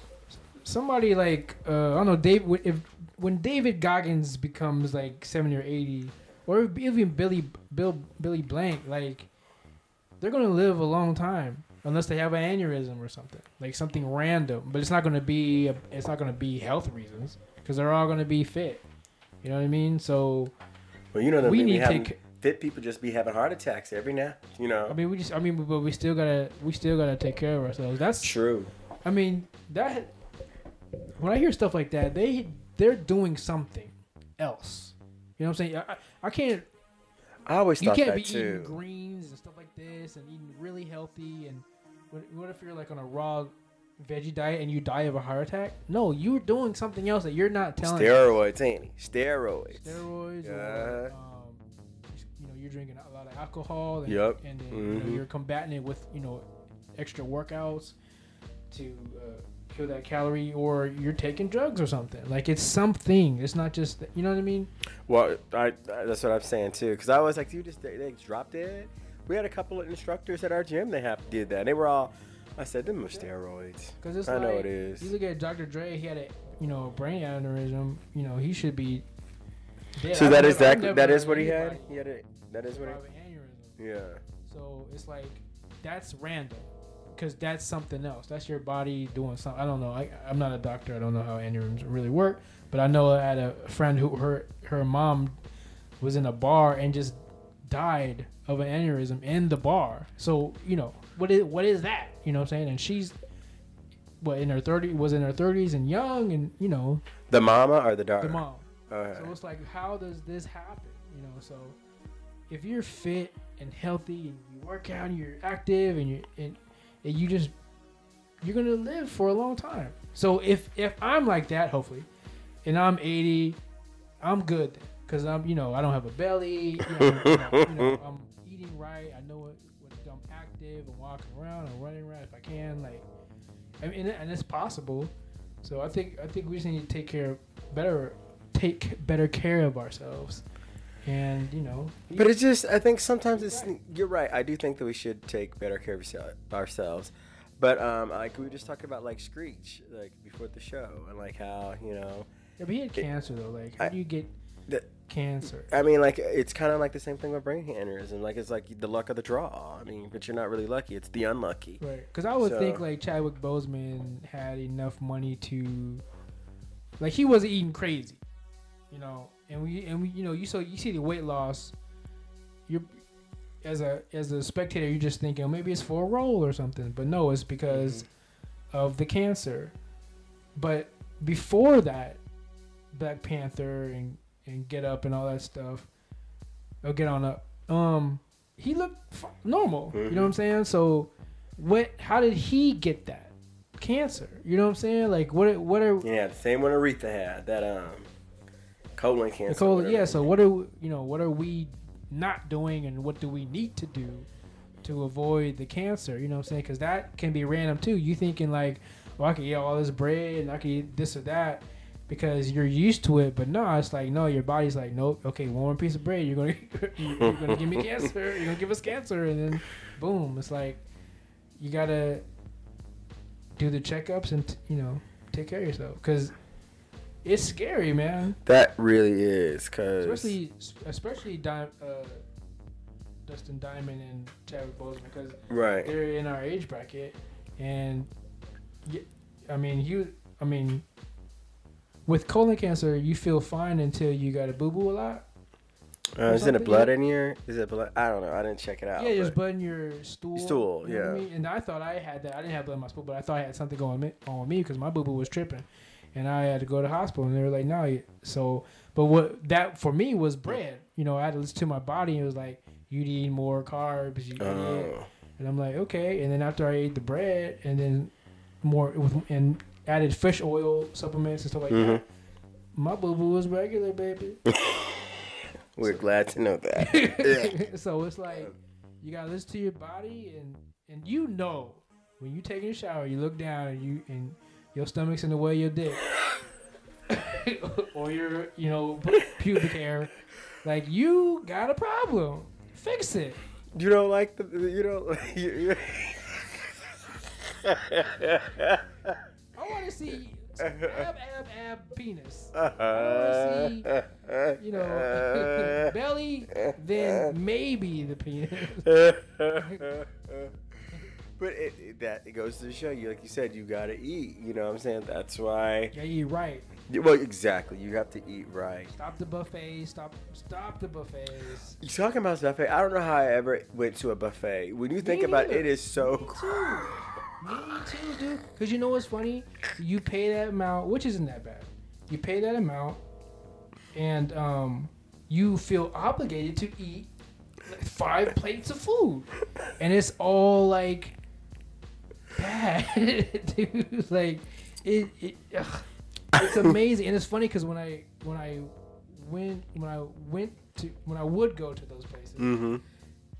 somebody like uh, I don't know, Dave. If when David Goggins becomes like seventy or eighty, or even Billy Bill Billy Blank, like they're gonna live a long time unless they have an aneurysm or something, like something random. But it's not gonna be it's not gonna be health reasons because they're all gonna be fit. You know what I mean? So Well, you know that we we need to take. Fit people just be having heart attacks every now. You know. I mean, we just. I mean, but we still gotta. We still gotta take care of ourselves. That's. True. I mean, that. When I hear stuff like that, they they're doing something else. You know what I'm saying? I, I, can't. I always You can't be too. eating greens and stuff like this, and eating really healthy. And what, what if you're like on a raw veggie diet and you die of a heart attack? No, you're doing something else that you're not telling. Steroids, ain't? Steroids. steroids Yeah. or um, you know you're drinking a lot of alcohol and, Yep. and then you know, Mhm. you're combating it with you know extra workouts to uh, kill that calorie or you're taking drugs or something like it's something it's not just you know what i mean Well, I, I- that's what I'm saying too. Because I was like, you just they, they dropped dead. We had a couple of instructors at our gym that have did that. And They were all. I said, them are steroids. because it's I like know it is. you look at dr dre he had a you know brain aneurysm you know he should be dead. So I've that is that that is what he had. He had it. That is what an aneurysm. Yeah. So it's like that's random because that's something else. That's your body doing something. I don't know. I, I'm not a doctor. I don't know how aneurysms really work. But I know I had a friend who her her mom was in a bar and just died of an aneurysm in the bar. So you know what is what is that? You know what I'm saying? And she's what in her 30 was in her 30s and young and you know The mama or the daughter? the mom. So it's like, how does this happen? You know, so if you're fit and healthy and you work out and you're active and you and, and you just you're gonna live for a long time. So if if I'm like that, hopefully, and I'm 80, I'm good because I'm you know I don't have a belly. You know, you know, you know, I'm eating right. I know what, what I'm active and walking around and running around if I can. Like, I mean, and, and it's possible. So I think I think we just need to take care better take better care of ourselves and you know But it's just, I think sometimes it's, you're right. I do think that we should take better care of ourselves. But um, like we were just talking about like Screech, like before the show, and like how you know yeah, but he had cancer though like how I- do you get that cancer. I mean, like it's kind of like the same thing with brain aneurysm. Like it's like the luck of the draw. I mean, but you're not really lucky. It's the unlucky. Right. Because I would So- think like Chadwick Boseman had enough money to, like, he wasn't eating crazy, you know. And we and we, you know, you so you see the weight loss. You're as a as a spectator, you're just thinking maybe it's for a role or something, but no, it's because of the cancer. But before that, Black Panther and and Get Up and all that stuff, oh Get On Up, um, he looked f- normal. You know what I'm saying? So, what? How did he get that cancer? You know what I'm saying? Like, what? What are Yeah, the same one Aretha had. That um, colon cancer. Nicole? whatever. Yeah. So, what are we- you know? What are we not doing, and what do we need to do to avoid the cancer? You know what I'm saying? Because that can be random too. You thinking like, well, I can eat all this bread and I can eat this or that. Because you're used to it, but no, it's like no. Your body's like, nope. Okay, one more piece of bread, you're gonna you're gonna give me cancer. You're gonna give us cancer, and then boom, it's like you gotta do the checkups and you know take care of yourself because it's scary, man. That really is, cause Especially especially Di- uh, Dustin Diamond and Chadwick Boseman because right. they're in our age bracket, and I mean you, I mean. With colon cancer, you feel fine until you got a boo boo a lot. Uh, is it a blood yeah. in your? Is it blood? I don't know. I didn't check it out. Yeah, there's blood in your stool. Stool, you know what I yeah. mean? And I thought I had that. I didn't have blood in my stool, but I thought I had something going on with me because my boo boo was tripping, and I had to go to the hospital. And they were like, "No." you- So, but what that for me was bread. You know, I had to listen to my body. and It was like, "You need more carbs." You. Oh. And I'm like, okay. And then after I ate the bread, and then more with and added fish oil supplements and stuff like Mhm. that, my boo boo was regular, baby. We're glad to know that. Yeah. so it's like you gotta listen to your body and and you know when you taking a shower, you look down and you and your stomach's in the way of your dick. or your you know pubic hair, like you got a problem. Fix it. You don't like the. You don't. You, you, I want to see ab ab ab penis. uh, You know, belly, then maybe the penis. But it, it- that it goes to the show you, like you said, you gotta eat. You know what I'm saying? That's why. Yeah, you eat right. Well, exactly. You have to eat right. Stop the buffets. Stop. Stop the buffets. You talking about buffet? I don't know how I ever went to a buffet. When you think about it, it is so. Me too. Me too, dude. Because you know what's funny? You pay that amount, which isn't that bad. You pay that amount, and um, you feel obligated to eat like five plates of food, and it's all like bad, dude. Like it. it ugh. It's amazing, and it's funny because when I when I went when I went to when I would go to those places, Mm-hmm.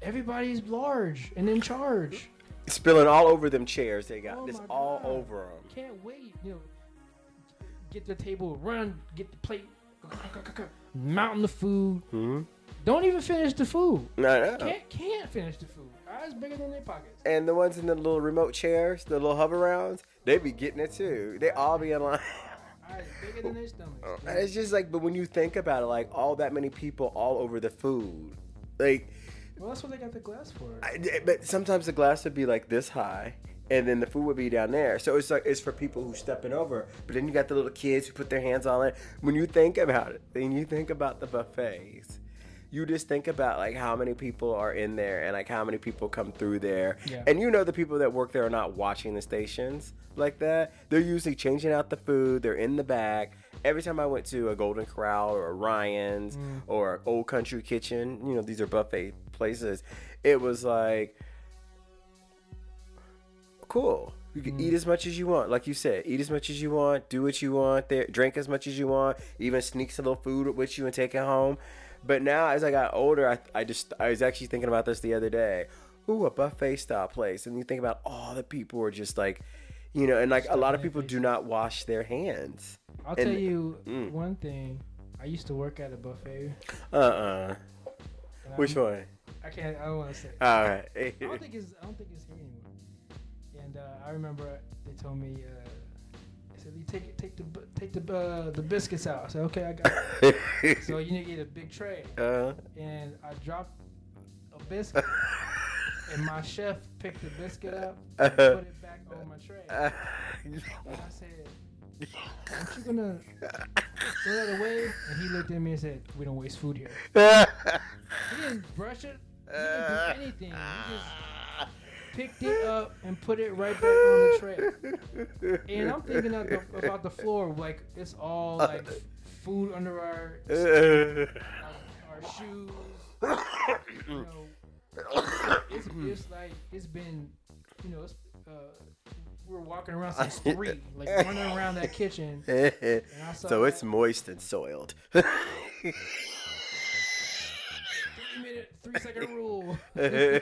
everybody's large and in charge. Spilling all over them chairs they got. Oh it's all God. over them. Can't wait. You know, get the table, run, get the plate, mountain the food. Mm-hmm. Don't even finish the food. No, no. Can't can't finish the food. Eyes bigger than their pockets. And the ones in the little remote chairs, the little Hoverounds, they be getting it too. They all be in line. Eyes bigger than their stomachs. Oh. And it's just like, but when you think about it, like all that many people all over the food, like, Well, that's what they got the glass for. I, but sometimes the glass would be like this high, and then the food would be down there. So it's like it's for people who stepping over. But then you got the little kids who put their hands on it. When you think about it, then you think about the buffets. You just think about like how many people are in there and like how many people come through there. Yeah. And you know the people that work there are not watching the stations like that. They're usually changing out the food. They're in the back. Every time I went to a Golden Corral or a Ryan's mm. or Old Country Kitchen, you know these are buffet places. It was like cool. You can eat mm. as much as you want, like you said. Eat as much as you want. Do what you want. There, drink as much as you want. Even sneak some little food with you and take it home. But now, as I got older, I, I just I was actually thinking about this the other day. Ooh, a buffet style place, and you think about all the people who are just like, you know, and like a lot of people do not wash their hands. I'll and- tell you Mm. one thing. I used to work at a buffet. Uh uh and I- Which one? I can't. I don't want to say. All right. I don't think it's. I don't think it's here anymore. And uh, I remember they told me, uh, said, "You take take the take the uh, the biscuits out." I said, "Okay, I got it." so you need to get a big tray, Uh-huh. and I dropped a biscuit, and my chef picked the biscuit up, and put it back on my tray. And I said, "Aren't you gonna throw that away?" And he looked at me and said, "We don't waste food here." He didn't brush it. He didn't do anything. He just picked it up and put it right back on the tray. And I'm thinking the, about the floor, like it's all like food under our our, our shoes. You know, it's, it's like it's been, you know, it's, uh, we were walking around since three, like running around that kitchen. And I saw so it's moist and soiled. three minute, three second rule. yeah,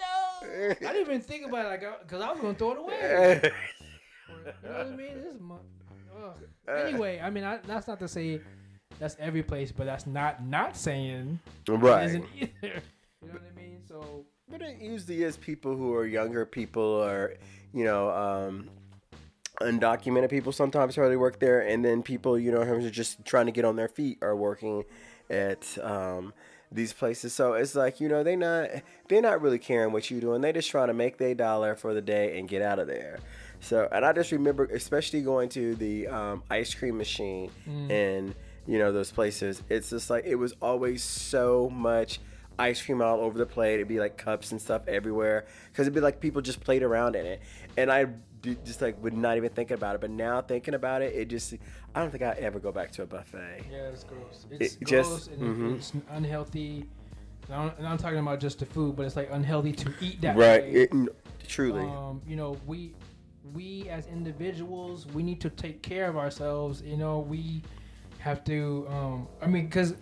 No, I didn't even think about it, like, cause I was gonna throw it away. You know what I mean? This is my, ugh. Anyway, I mean, I, that's not to say that's every place, but that's not not saying right. isn't either. You know what I mean? So But it usually is people who are younger people or, you know, um, undocumented people sometimes hardly work there. And then people, you know, who are just trying to get on their feet are working at um, these places. So it's like, you know, they not they're not really caring what you're doing. They just trying to make their dollar for the day and get out of there. So, and I just remember, especially going to the um, ice cream machine and you know those places. It's just like it was always so much ice cream all over the plate. It'd be like cups and stuff everywhere because it'd be like people just played around in it, and I just like would not even thinking about it. But now thinking about it, it just I don't think I'd ever go back to a buffet. yeah, it's gross. It's It gross just- and mhm. it's unhealthy. And I'm, and I'm talking about just the food, but it's like unhealthy to eat that Right? It, truly. um, you know, we we as individuals, we need to take care of ourselves. You know, we have to. Um, I mean, because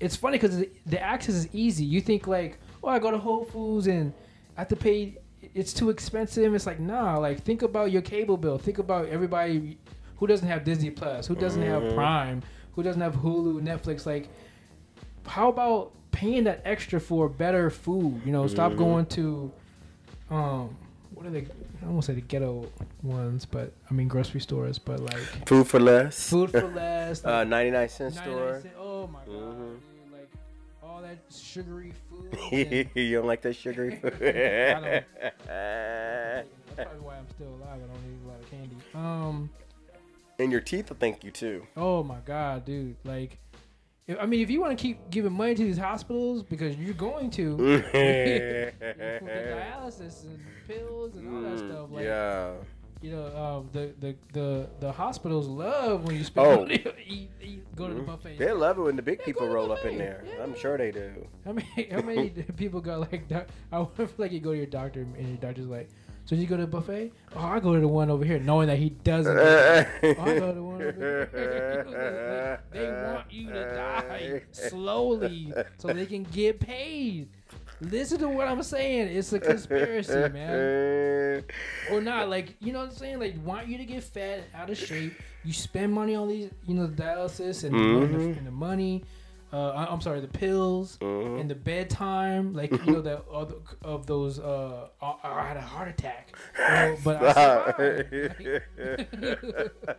it's funny because the access is easy. You think like, oh, I go to Whole Foods and I have to pay. It's too expensive. It's like nah. Like think about your cable bill. Think about everybody who doesn't have Disney Plus, who doesn't have Mhm. Prime, who doesn't have Hulu, Netflix. Like, how about paying that extra for better food? You know, stop Mhm. going to, um, what are they? I won't say the ghetto ones, but I mean grocery stores, but like Food 4 Less. Food 4 Less. uh, 99 cent 99 store. cent- Oh my god, Mhm. All that sugary food. you don't like that sugary food? I That's probably why I'm still alive. I don't eat a lot of candy. Um. and your teeth will thank you too. Oh my god, dude. Like, if, I mean, if you want to keep giving money to these hospitals because you're going to for the dialysis and pills and all that stuff, like, Mm, yeah. You know, um, the, the the the hospitals love when you spend Oh. money eat, eat, go to the buffet. They love it when the big Yeah, people go to the roll up in there. Yeah. I'm sure they do. How many how many people go like that? I wonder if like you go to your doctor and your doctor's like, so you go to the buffet? Oh, I go to the one over here, knowing that he doesn't. oh, I go to the one over here. They want you to die slowly so they can get paid. Listen to what I'm saying. It's a conspiracy, man. Or not, like you know what I'm saying? Like want you to get fat, out of shape. You spend money on these, you know, the dialysis and, the, and, the, and the money. Uh, I'm sorry, the pills Mhm. and the bedtime. Like you know that of, of those. Uh, I, I had a heart attack, Oh, but I survived.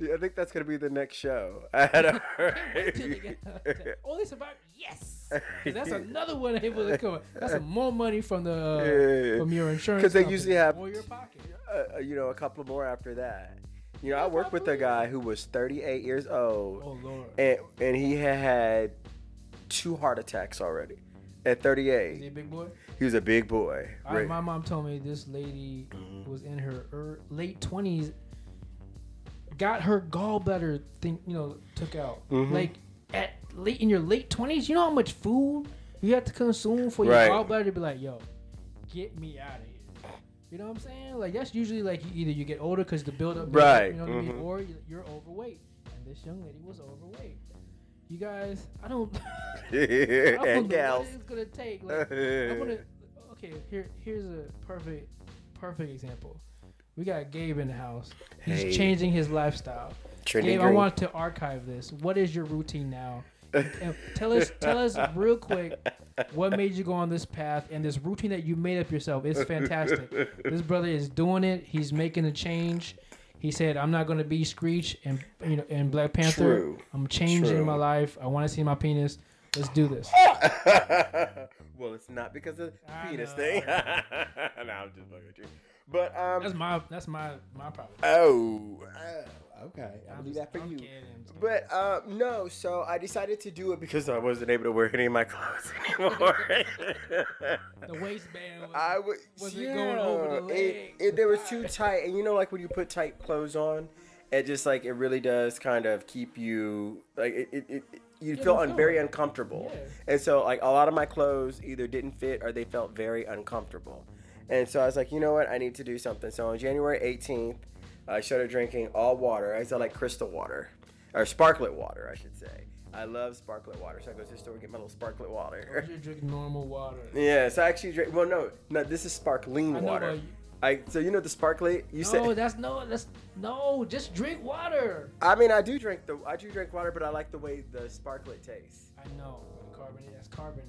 Yeah, I think that's gonna be the next show. I had a Till they get a heart attack. oh, survived. Yes, 'Cause that's another one able to come. That's more money from the uh, from your insurance because they company usually have- or your pocket. uh, you know, a couple more after that. You know, I worked with a guy who was 38 years old, Oh lord, and and he had had two heart attacks already at is he 38. a big boy? He was a big boy. Right. my mom told me this lady Mhm. was in her er, late twenties got her gallbladder thing, you know, took out. Mhm. Like at late in your late twenties, you know how much food you have to consume for Right. your gallbladder to be like, yo, get me out of here. You know what I'm saying? Like that's usually like you- either you get older because the buildup, up, Right. You know what I mean? Mhm. Or you- you're overweight, and this young lady was overweight. You guys, I don't, I don't and know what gals. it's gonna take. Like, I'm gonna okay. Here, here's a perfect, perfect example. We got Gabe in the house. He's Hey. changing his lifestyle. Trending Gabe, I want to archive this. What is your routine now? And tell us, tell us real quick, what made you go on this path and this routine that you made up yourself. It's fantastic. This brother is doing it. He's making a change. He said, "I'm not gonna be Screech and you know in Black Panther. True. I'm changing True. my life. I want to see my penis. Let's do this." well, it's not because of the I penis know. thing. no, I'm just fucking with you. But um, That's my that's my my problem. oh, oh, okay, I'll do that for you. kidding, I'm just kidding. But uh, no, so I decided to do it because I wasn't able to wear any of my clothes anymore. the waistband. Was, I would. Was it yeah, going over the it, legs? it, they were too tight, and you know, like when you put tight clothes on, it just like it really does kind of keep you like it. it, it you Yeah, feel un- very uncomfortable, Yeah. and so like a lot of my clothes either didn't fit or they felt very uncomfortable, and so I was like, you know what, I need to do something. So on January 18th, I started drinking all water. I said like crystal water or sparklet water, I should say. I love sparklet water, so I go to the store and get my little sparklet water. you drink normal water. Yeah, so I actually drink. Well, no, no, this is sparkling I know, water. I so you know the sparkly. You no, said. that's no, that's no. Just drink water. I mean, I do drink the. I do drink water, but I like the way the sparklet tastes. I know. Carbon. That's carbon,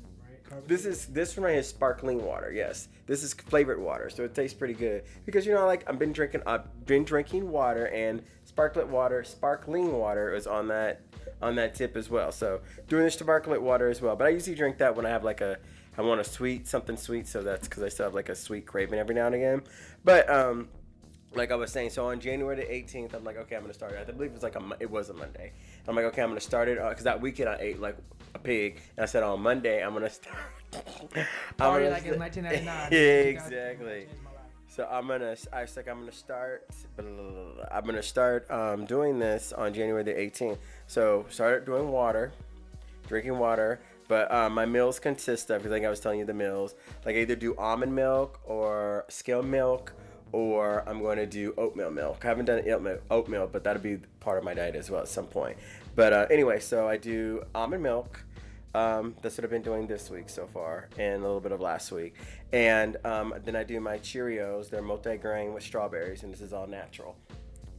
This is this one right here is sparkling water. Yes, this is flavored water, so it tastes pretty good. Because you know, like I've been drinking, I've been drinking water, and sparklet water, sparkling water is on that on that tip as well. So doing the sparklet water as well. But I usually drink that when I have like a I want a sweet something sweet. So that's because I still have like a sweet craving every now and again. But um. Like I was saying, so on January the 18th, I'm like, okay, I'm gonna start it. I believe it was like a, it was a Monday. I'm like, okay, I'm gonna start it because that weekend I ate like a pig, and I said on Monday I'm gonna start. I'm Party gonna like st- 1999. yeah, exactly. changed my life. So I'm gonna. I was like, I'm gonna start. blah, blah, blah. I'm gonna start um, doing this on January the 18th. So started doing water, drinking water. But um, my meals consist of, because I I was telling you the meals, like I either do almond milk or skim milk, or I'm going to do oatmeal milk. I haven't done oatmeal, oatmeal, but that'll be part of my diet as well at some point. But uh, anyway, so I do almond milk. Um, that's what I've been doing this week so far, and a little bit of last week. And um, then I do my Cheerios. They're multi-grain with strawberries, and this is all natural.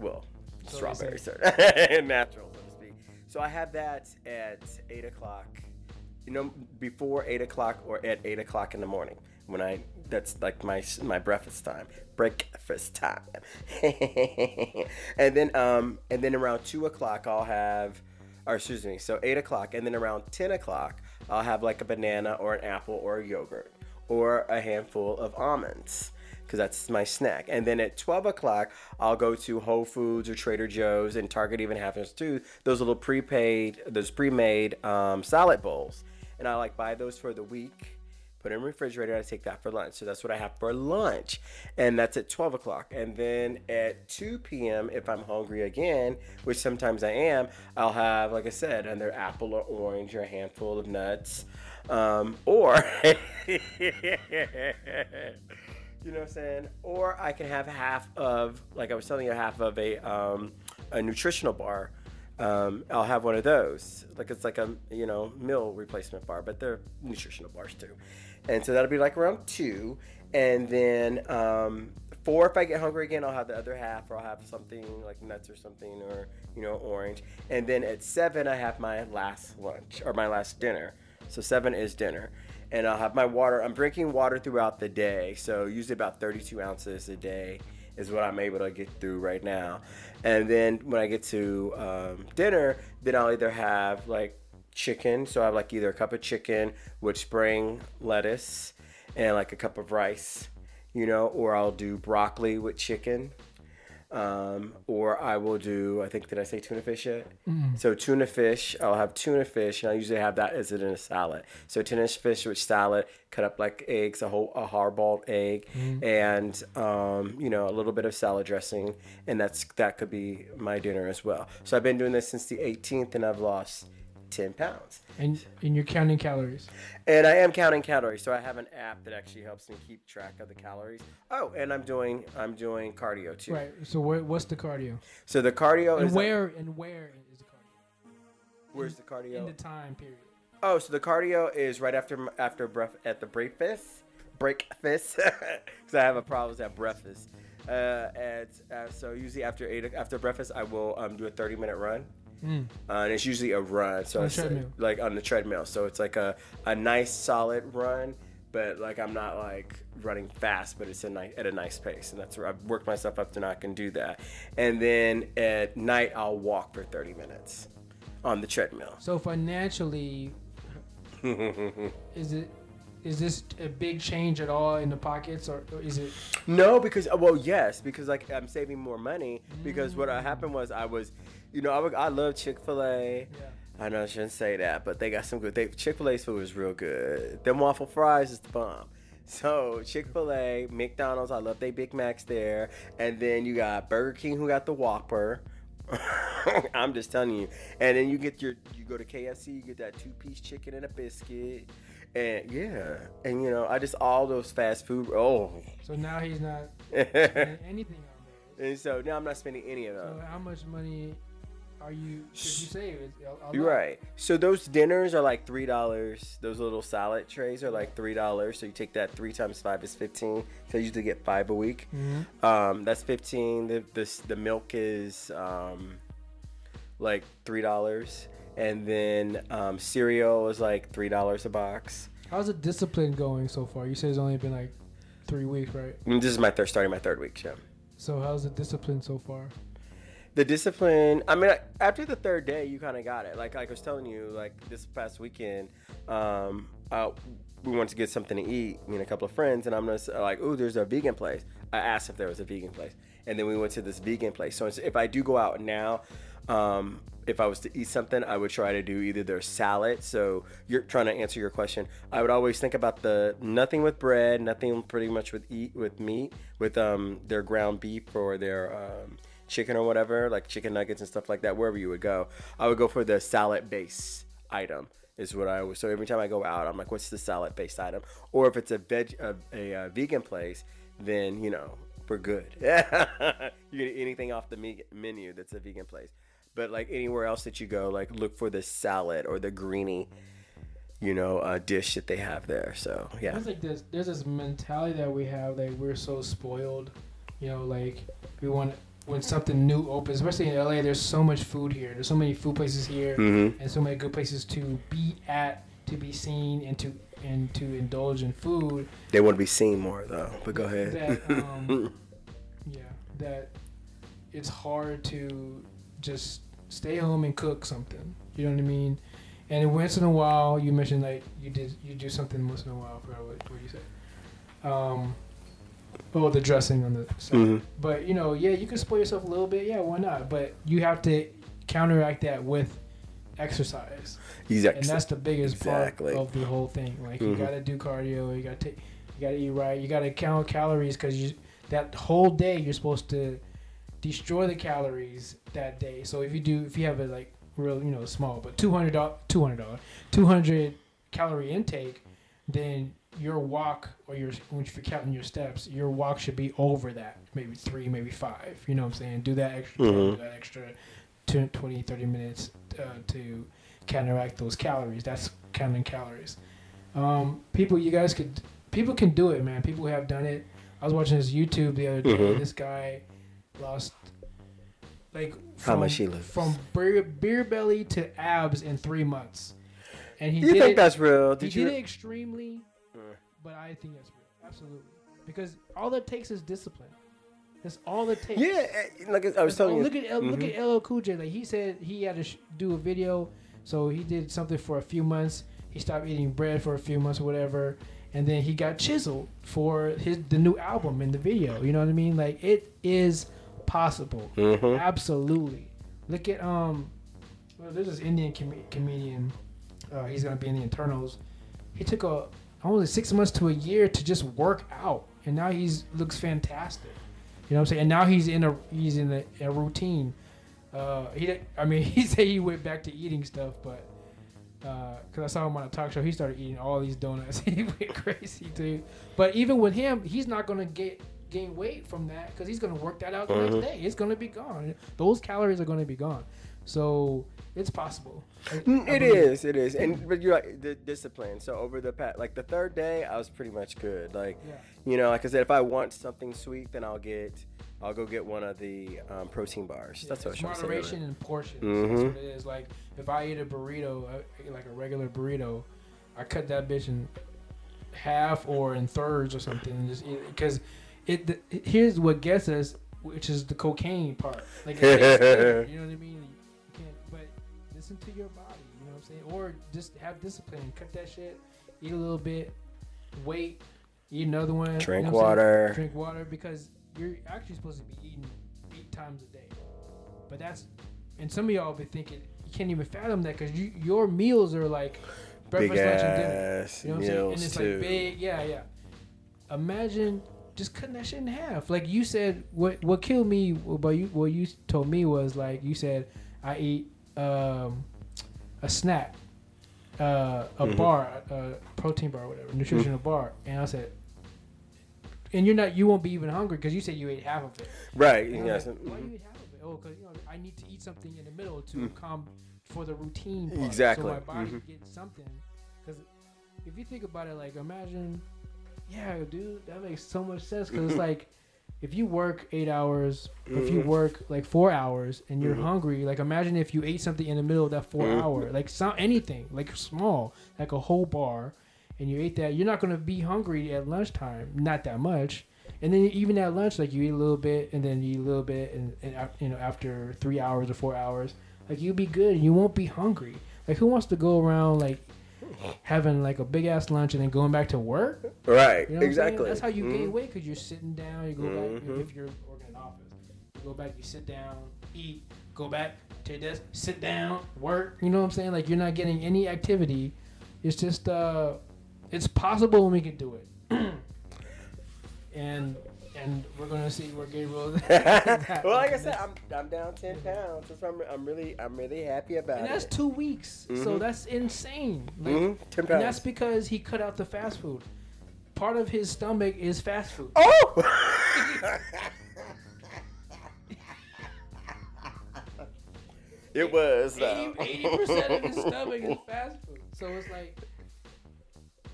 Well, So strawberries, sir. natural, so to speak. So I have that at eight o'clock. You know, before eight o'clock or at eight o'clock in the morning when I. That's like my my breakfast time. Breakfast time. and then um and then around two o'clock I'll have or excuse me, so 8 o'clock, and then around 10 o'clock, I'll have like a banana or an apple or a yogurt or a handful of almonds because that's my snack. And then at 12 o'clock, I'll go to Whole Foods or Trader Joe's, and Target even happens too, those little prepaid, those pre made um, salad bowls. And I like buy those for the week put it in the refrigerator. I take that for lunch. So that's what I have for lunch. And that's at 12 o'clock. And then at 2 p.m., if I'm hungry again, which sometimes I am, I'll have, like I said, another apple or orange or a handful of nuts. Um, or, you know what I'm saying? Or I can have half of, like I was telling you, half of a, um, a nutritional bar. Um, I'll have one of those. Like it's like a you know meal replacement bar, but they're nutritional bars too. And so that'll be like around two, and then um, four if I get hungry again, I'll have the other half, or I'll have something like nuts or something, or you know orange. And then at seven, I have my last lunch or my last dinner. So seven is dinner, and I'll have my water. I'm drinking water throughout the day, so usually about 32 ounces a day is what I'm able to get through right now. And then when I get to um, dinner, then I'll either have like chicken. So I have like either a cup of chicken with spring lettuce and like a cup of rice, you know, or I'll do broccoli with chicken. Um, or I will do, I think, did I say tuna fish yet? So tuna fish, I'll have tuna fish, and I usually have that as it in a salad. So tuna fish with salad, cut up like eggs, a whole a hard boiled egg, and um, you know a little bit of salad dressing, and that's that could be my dinner as well. So I've been doing this since the 18th, and I've lost 10 pounds. And and you're counting calories. And I am counting calories, so I have an app that actually helps me keep track of the calories. Oh, and I'm doing I'm doing cardio too. Right. So where, what's the cardio? So the cardio And is where and where is the cardio? where's the cardio? In the time period. Oh, so the cardio is right after after breath at the breakfast, breakfast, because I have a problem at breakfast. Uh, at uh, so usually after eight after breakfast, I will um, do a thirty minute run. Mm. Uh, and it's usually a run, so On it's treadmill. like on the treadmill. So it's like a, a nice solid run, but like I'm not like running fast, but it's a ni- at a nice pace, and that's where I've worked myself up to now I can do that. And then at night I'll walk for 30 minutes on the treadmill. So financially, is it is this a big change at all in the pockets, or, or is it? No, because well, yes, because like I'm saving more money. Because what uh, happened was I was, you know, I, I love Chick Fil A. Yeah. I know I shouldn't say that, but they got some good. They Chick Fil A's food is real good. Them waffle fries is the bomb. So Chick Fil A, McDonald's, I love they Big Macs there, and then you got Burger King who got the Whopper. I'm just telling you, and then you get your you go to KFC, you get that two piece chicken and a biscuit, and yeah, and you know I just all those fast food. Oh, So now he's not spending anything on there. And so now I'm not spending any of that. So how much money are you? Cause you save it. a- a You're right. So those dinners are like three dollars. Those little salad trays are like three dollars. So you take that three times five is fifteen. So you usually get five a week. Mhm. Um, that's fifteen. The the the milk is um, like three dollars, and then um, cereal is like three dollars a box. How's the discipline going so far? You said it's only been like three weeks, right? And this is my third starting my third week. So So how's the discipline so far? The discipline. I mean, after the third day, you kind of got it. Like like I was telling you, like this past weekend, um, uh, we wanted to get something to eat. Me and a couple of friends, and I'm gonna like, "Ooh, there's a vegan place." I asked if there was a vegan place, and then we went to this vegan place. So if I do go out now, um, if I was to eat something, I would try to do either their salad. So you're trying to answer your question. I would always think about the nothing with bread, nothing pretty much with eat with meat, with um their ground beef or their um, chicken or whatever, like chicken nuggets and stuff like that. Wherever you would go, I would go for the salad base item. Is what I always. So every time I go out, I'm like, what's the salad based item? Or if it's a veg, a, a, uh vegan place, then you know we're good. you get anything off the me- menu that's a vegan place. But like anywhere else that you go, like look for the salad or the greeny, you know, uh, dish that they have there. So yeah, There's like this. There's this mentality that we have that we're so spoiled. You know, like we want when something new opens, especially in LA. There's so much food here. There's so many food places here, mm-hmm. and so many good places to be at, to be seen, and to and to indulge in food. they want to be seen more though. But go ahead. That um, yeah, that it's hard to just stay home and cook something. You know what I mean? And once in a while, you mentioned like you did you do something once in a while. I forgot what, what you said. Um, oh, the dressing on the side. Mhm. But you know, yeah, you can spoil yourself a little bit. Yeah, why not? But you have to counteract that with exercise, Exactly. and that's the biggest Exactly. part of the whole thing. Like you Mhm. gotta do cardio, you gotta take, you gotta eat right, you gotta count calories because you that whole day you're supposed to destroy the calories that day. So if you do, if you have a like real, you know, small, but two hundred dollars, two hundred dollars, two hundred calorie intake, then your walk or your when you're counting your steps, your walk should be over that, maybe three, maybe five. You know what I'm saying? Do that extra, Mhm. do that extra 10, 20, 30 minutes uh, to counteract those calories. That's counting calories. Um, people, you guys could, people can do it, man. People have done it. I was watching this YouTube the other day. Mhm. This guy lost like How from, much he lose? from beer, beer belly to abs in three months, and he you did think it. that's real? he Did you? did it extremely. But I think that's real, absolutely, because all that takes is discipline. That's all it takes. Yeah, eh, like I was Oh, telling you. look at L- look at LL Cool J. Like he said, he had to sh- do a video, so he did something for a few months. He stopped eating bread for a few months or whatever, and then he got chiseled for his the new album in the video. You know what I mean? Like it is possible, Mhm. absolutely. Look at um, well, there's this Indian com- comedian. Uh, he's gonna be in the Eternals. He took a only six months to a year to just work out, and now he's looks fantastic. You know what I'm saying? And now he's in a he's in a, a routine. Uh, he I mean he said he went back to eating stuff, but because I saw him on a talk show, he started eating all these donuts. he went crazy too. But even with him, he's not gonna get gain weight from that because he's gonna work that out the Mhm. next day. It's gonna be gone. Those calories are gonna be gone. So it's possible. I- Mm, I It believe is, it is, and but you're like The discipline. So over the past, like the third day, I was pretty much good. Like, Yeah. you know, like I said, if I want something sweet, then I'll get, I'll go get one of the um, protein bars. Yeah, That's what I'm it's trying to say. moderation and portions. Mhm. That's what it is. Like if I eat a burrito, uh, like a regular burrito, I cut that bitch in half or in thirds or something, just because it, the, Here's what gets us, which is the cocaine part. Like, it tastes good, you know what I mean? You listen to your body. You know what I'm saying? Or just have discipline. Cut that shit. Eat a little bit. Wait. Eat another one. you Drink know what saying? water. Drink water because you're actually supposed to be eating eight times a day. But that's, and some of y'all be thinking you can't even fathom that because you, your meals are like breakfast, Big lunch, and dinner. You know what I'm saying? And it's too. like big, yeah, yeah. Imagine just cutting that shit in half. Like you said, what what killed me, but you what you told me was like you said I eat um, a snack, uh, a Mhm. bar, a protein bar, whatever, nutritional bar, and I said. And you're not. You won't be even hungry because you said you ate half of it. right. And Yes. like, Why do you eat half of it? Oh, because you know I need to eat something in the middle to Mm. come for the routine. Part, Exactly. So my body Mhm. gets something. Because if you think about it, like imagine, yeah, dude, that makes so much sense. Because it's like if you work eight hours, or if you Mhm. work like four hours, and you're Mhm. hungry, like imagine if you ate something in the middle of that 4 Mhm. hour, like some anything, like small, like a whole bar, and you ate that, you're not gonna be hungry at lunchtime, not that much. And then even at lunch, like you eat a little bit, and then you eat a little bit, and, and you know after three hours or four hours, like you'll be good, and you won't be hungry. Like who wants to go around like having like a big ass lunch and then going back to work? Right. You know what I'm saying? exactly. That's how you gain Mhm. weight because you're sitting down. You go back Mhm. if you're working in an office. You go back, you sit down, eat, go back to your desk, sit down, work. You know what I'm saying? Like you're not getting any activity. It's just uh, it's possible when we can do it. and and we're gonna see where Gabriel. Is well, like I said, I'm I'm down ten pounds. That's why I'm I'm really I'm really happy about and that's it. two weeks, so Mhm. that's insane. Like, Mhm, ten And that's because he cut out the fast food. Part of his stomach is fast food. Oh. it was. Eighty percent of his stomach is fast food. So it's like,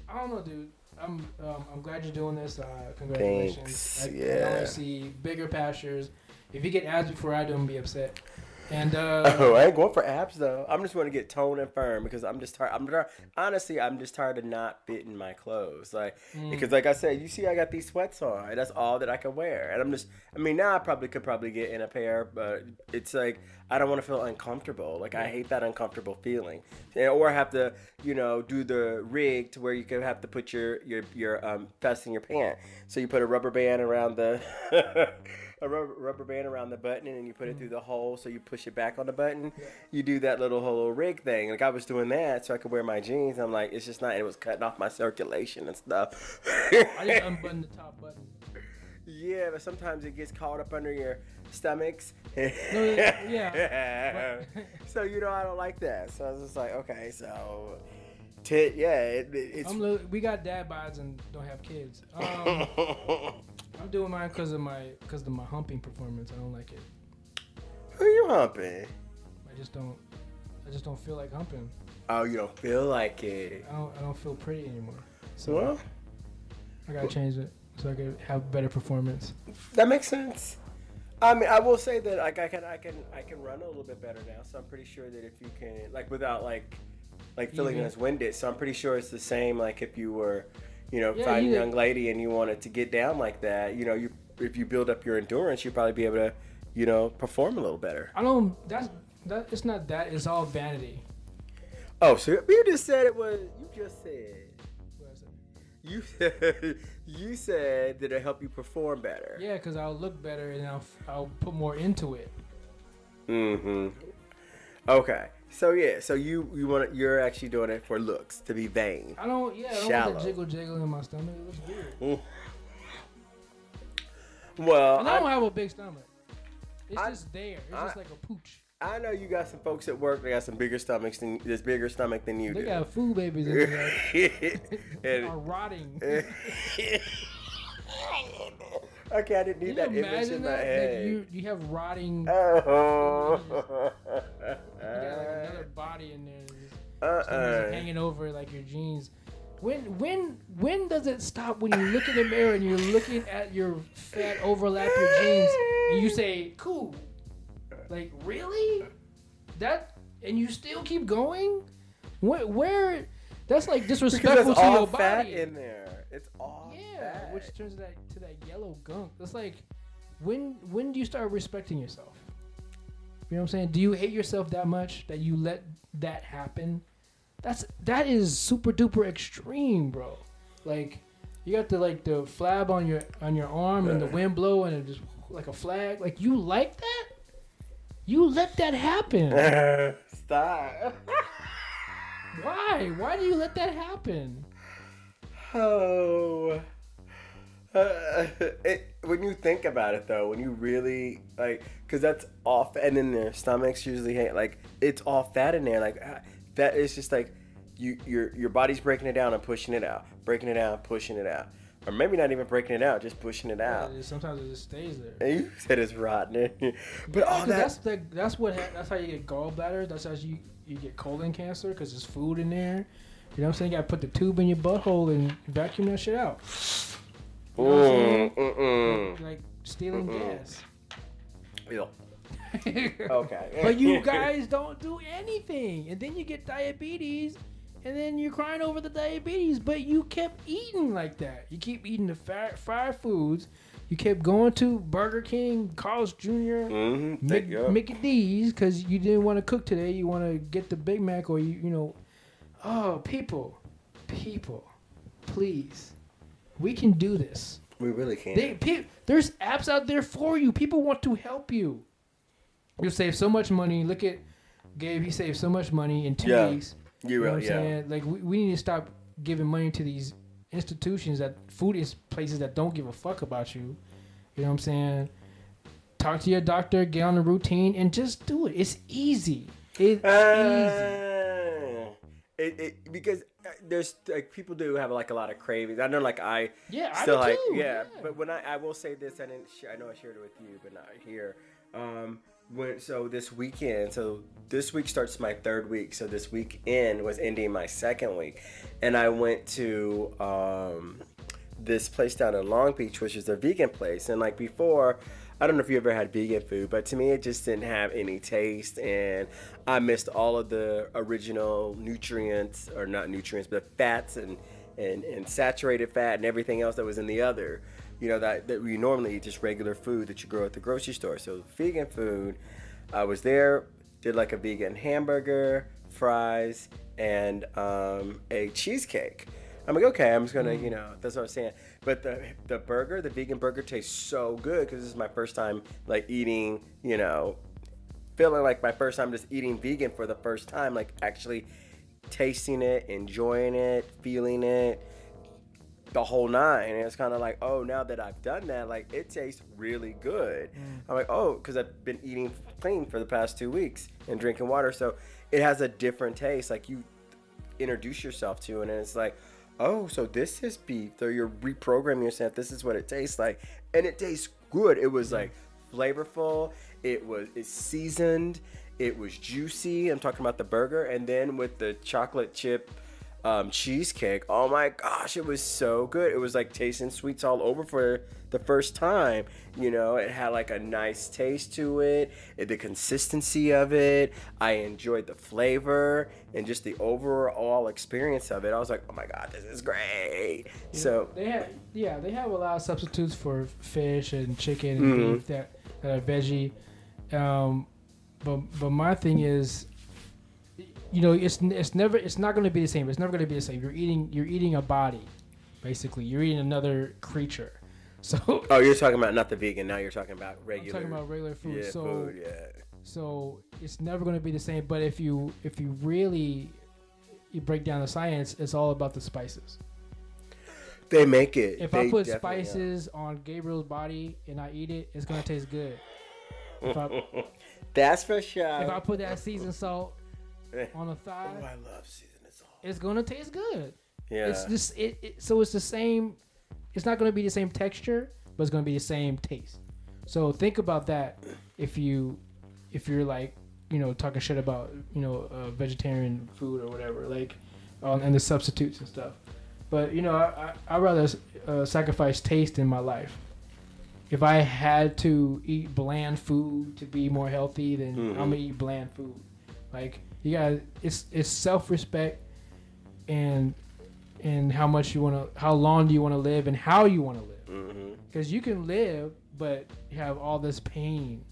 I don't know, dude. I'm um, I'm glad you're doing this. Uh, congratulations. Thanks, I, yeah. I see bigger pastures. If you get abs before I do, I'm be upset. And uh, Oh, I ain't going for abs though. I'm just going to get toned and firm because I'm just tired. I'm tired. honestly, I'm just tired of not fitting my clothes. Like mm, because, like I said, you see, I got these sweats on. and That's all that I can wear, and I'm just. I mean, now I probably could probably get in a pair, but it's like I don't want to feel uncomfortable. Like I hate that uncomfortable feeling, Yeah, or have to, you know, do the rig to where you could have to put your your your um vest in your pant. So you put a rubber band around the. A rubber, rubber band around the button and you put it through the hole so you push it back on the button Yeah. you do that little whole rig thing. Like I was doing that so I could wear my jeans. I'm like, it's just not. It was cutting off my circulation and stuff. I just unbutton the top button. yeah, but sometimes it gets caught up under your stomachs. yeah, so you know I don't like that. So I was just like, okay, so. Tit, yeah, it, it- it's. I'm li- we got dad bods and don't have kids. Um, I'm doing mine because of my because of my humping performance. I don't like it. Who you humping? I just don't. I just don't feel like humping. Oh, you don't feel like it. I don't. I don't feel pretty anymore. So Well, I gotta change it so I can have better performance. that makes sense. I mean, I will say that like I can, I can, I can run a little bit better now. So I'm pretty sure that if you can, like, without like, like feeling as winded. So I'm pretty sure it's the same. Like if you were, you know, Yeah, fine you- young lady and you wanted to get down like that, you know, you if you build up your endurance, you'd probably be able to, you know, perform a little better. I don't. That's that. It's not that. It's all vanity. Oh, so you just said it was. You just said. Said. You said you said that it help you perform better. Yeah, because I'll look better and I'll I'll put more into it. Mm-hmm. Okay. So yeah, so you you want you're actually doing it for looks to be vain. I don't. Yeah, I don't Shallow. want the jiggle jiggle in my stomach. It looks weird. Well, And I don't I, have a big stomach. It's I- just there. It's I- just like a pooch. I know you got some folks at work that got some bigger stomachs than this bigger stomach than you They do. They got food babies in there. And- are rotting. okay, I didn't need that image in my that? Like head. you, you have rotting. Oh. You got like another body in there. Uh-uh. hanging over like your jeans. When when when does it stop when you look in the mirror and you're looking at your fat overlap your jeans and you say cool like really that and you still keep going where, where That's like Because disrespectful that's to all your fat body. in there. It's all Yeah, which turns to that to that yellow gunk. It's like when when do you start respecting yourself? You know what I'm saying? Do you hate yourself that much that you let that happen? That's that is super duper extreme, bro. Like you got the like the flab on your on your arm and the wind blow and it just like a flag. Like you like that? You let that happen. Stop. Why? Why do you let that happen? Oh. Uh, it, when you think about it, though, when you really like, because that's all fat, and then their stomachs usually hate, like it's all fat in there. Like ah, that is just like you your your body's breaking it down and pushing it out, breaking it out, pushing it out, or maybe not even breaking it out, just pushing it out. Uh, Sometimes it just stays there. And you said it's rotten, but all 'Cause that. that's the, that's what ha- that's how you get gallbladder. That's how you you get colon cancer because there's food in there. You know what I'm saying? You gotta put the tube in your butthole and vacuum that shit out. You know what I'm saying? Mm, mm, Like stealing Mm-mm. gas. Ew. Okay. but you guys don't do anything, and then you get diabetes, and then you're crying over the diabetes. But you kept eating like that. You keep eating the fried foods. You kept going to Burger King, Carl's Jr. Mm-hmm. Mick, Mickey D's because you didn't want to cook today. You want to get the Big Mac or you, you know. Oh, people, people, please, we can do this. We really can't. They, pe- there's apps out there for you. People want to help you. You save so much money. Look at Gabe. He saved so much money in two Yeah. weeks. you You know what I'm yeah. saying? Like we, we need to stop giving money to these institutions that food is places that don't give a fuck about you. You know what I'm saying? Talk to your doctor, get on the routine, and just do it. It's easy. It's easy. Uh, it, it because there's like people do have like a lot of cravings. I know like I Yeah, I still do like too. yeah, but when I I will say this, I didn't share, I know I shared it with you, but not here. Um, when so this weekend, so this week starts my third week. So this weekend was ending my second week, and I went to um this place down in Long Beach, which is a vegan place, and like before. I don't know if you ever had vegan food, but to me it just didn't have any taste, and I missed all of the original nutrients, or not nutrients, but fats and and, and saturated fat and everything else that was in the other. You know that that we normally eat just regular food that you grow at the grocery store. So vegan food, I was there, did like a vegan hamburger, fries, and um, a cheesecake. I'm like, okay, I'm just gonna, mm. you know, that's what I'm saying. But the the burger, the vegan burger, tastes so good because this is my first time like eating, you know, feeling like my first time just eating vegan for the first time, like actually tasting it, enjoying it, feeling it, the whole nine. And it's kind of like, oh, now that I've done that, like it tastes really good. Mm. I'm like, oh, because I've been eating clean for the past two weeks and drinking water, so it has a different taste. Like you introduce yourself to, and it's like, oh, so this is beef. So you're reprogramming yourself. This is what it tastes like, and it tastes good. It was like flavorful. It was it's seasoned. It was juicy. I'm talking about the burger, and then with the chocolate chip um, cheesecake. Oh my gosh, it was so good. It was like tasting sweets all over for the first time. You know, it had like a nice taste to it, it- the consistency of it. I enjoyed the flavor and just the overall experience of it. I was like, oh my god, this is great. So they have yeah they have a lot of substitutes for fish and chicken and Mhm. beef that, that are veggie um but but my thing is you know it's it's never it's not going to be the same it's never going to be the same you're eating you're eating a body basically you're eating another creature so Oh, you're talking about not the vegan. Now you're talking about regular. i'm talking about regular food yeah, so food. Yeah. so it's never going to be the same but if you if you really you break down the science it's all about the spices They make it. If They I put definitely are. spices on Gabriel's body and I eat it, it's gonna taste good. I, That's for sure. if I put that seasoned salt on a oh, thigh, I love seasoning salt. it's gonna taste good. Yeah. It's just it, it. So it's the same. It's not gonna be the same texture, but it's gonna be the same taste. So think about that. If you, if you're like, you know, talking shit about you know uh, vegetarian food or whatever, like, um, and the substitutes and stuff. But you know, I I I'd rather uh, sacrifice taste in my life. If I had to eat bland food to be more healthy, then Mhm. I'm gonna eat bland food. Like you got, it's it's self respect and and how much you want to, how long do you want to live, and how you want to live. Because you can live, but have all this pain.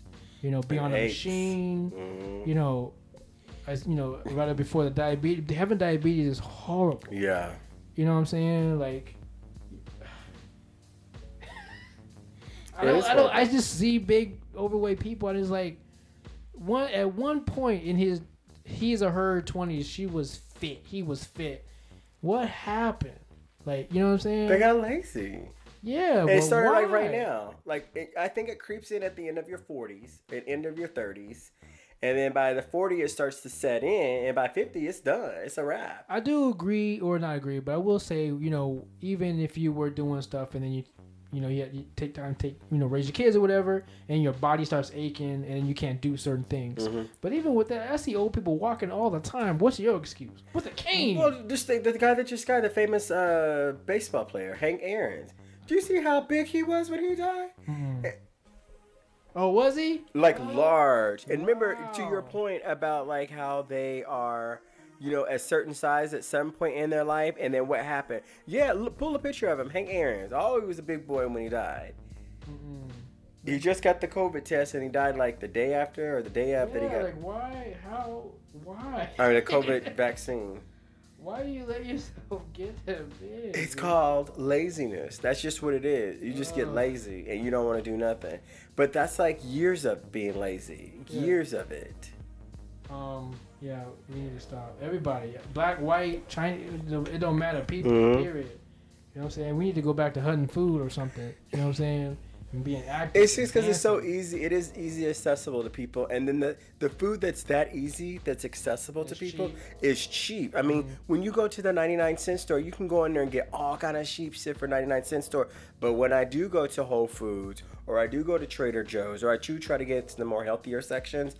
You know, be And on a aches. machine. hmm You know, as you know, right before the diabetes, having diabetes is horrible. Yeah. You know what I'm saying? Like, I don't, I don't, I just see big overweight people, and it's like, one at one point in his, his or her twenties, she was fit. He was fit. What happened? Like, you know what I'm saying? They got lazy. yeah, it started like right now. Like it, I think it creeps in at the end of your 40s, at end of your 30s, and then by the 40 it starts to set in, and by 50 it's done. It's a wrap. I do agree or not agree, but I will say, you know, even if you were doing stuff and then you, you know, you, you take time, take, you know, raise your kids or whatever, and your body starts aching and you can't do certain things. Mhm. But even with that, I see old people walking all the time. What's your excuse? With a cane? Well, just the, the guy that just got the famous uh, baseball player, Hank Aaron. Do you see how big he was when he died? Mm. Oh, was he? Like Oh, large. And remember to your point about like how they are, you know, a certain size at some point in their life, and then what happened? Yeah, look, pull a picture of him, Hank Aaron. Oh, he was a big boy when he died. Mm-mm. He just got the COVID test and he died like the day after or the day after he Yeah, got. like why? How? Why? I mean, the COVID vaccine. Why do you let yourself get that big? It's called laziness. That's just what it is. You just get lazy and you don't want to do nothing. But that's like years of being lazy. Yeah. Years of it. Um. Yeah, we need to stop. Everybody, black, white, Chinese, it don't matter. People, Mhm. period. You know what I'm saying? We need to go back to hunting food or something. You know what I'm saying? And being active. It's just because it's so easy. It is easy accessible to people, and then the the food that's that easy, that's accessible to people, cheap. is cheap. I mean, Mhm. when you go to the ninety nine cent store, you can go in there and get all kind of cheap shit for ninety nine cent store. But when I do go to Whole Foods or I do go to Trader Joe's or I do try to get to the more healthier sections,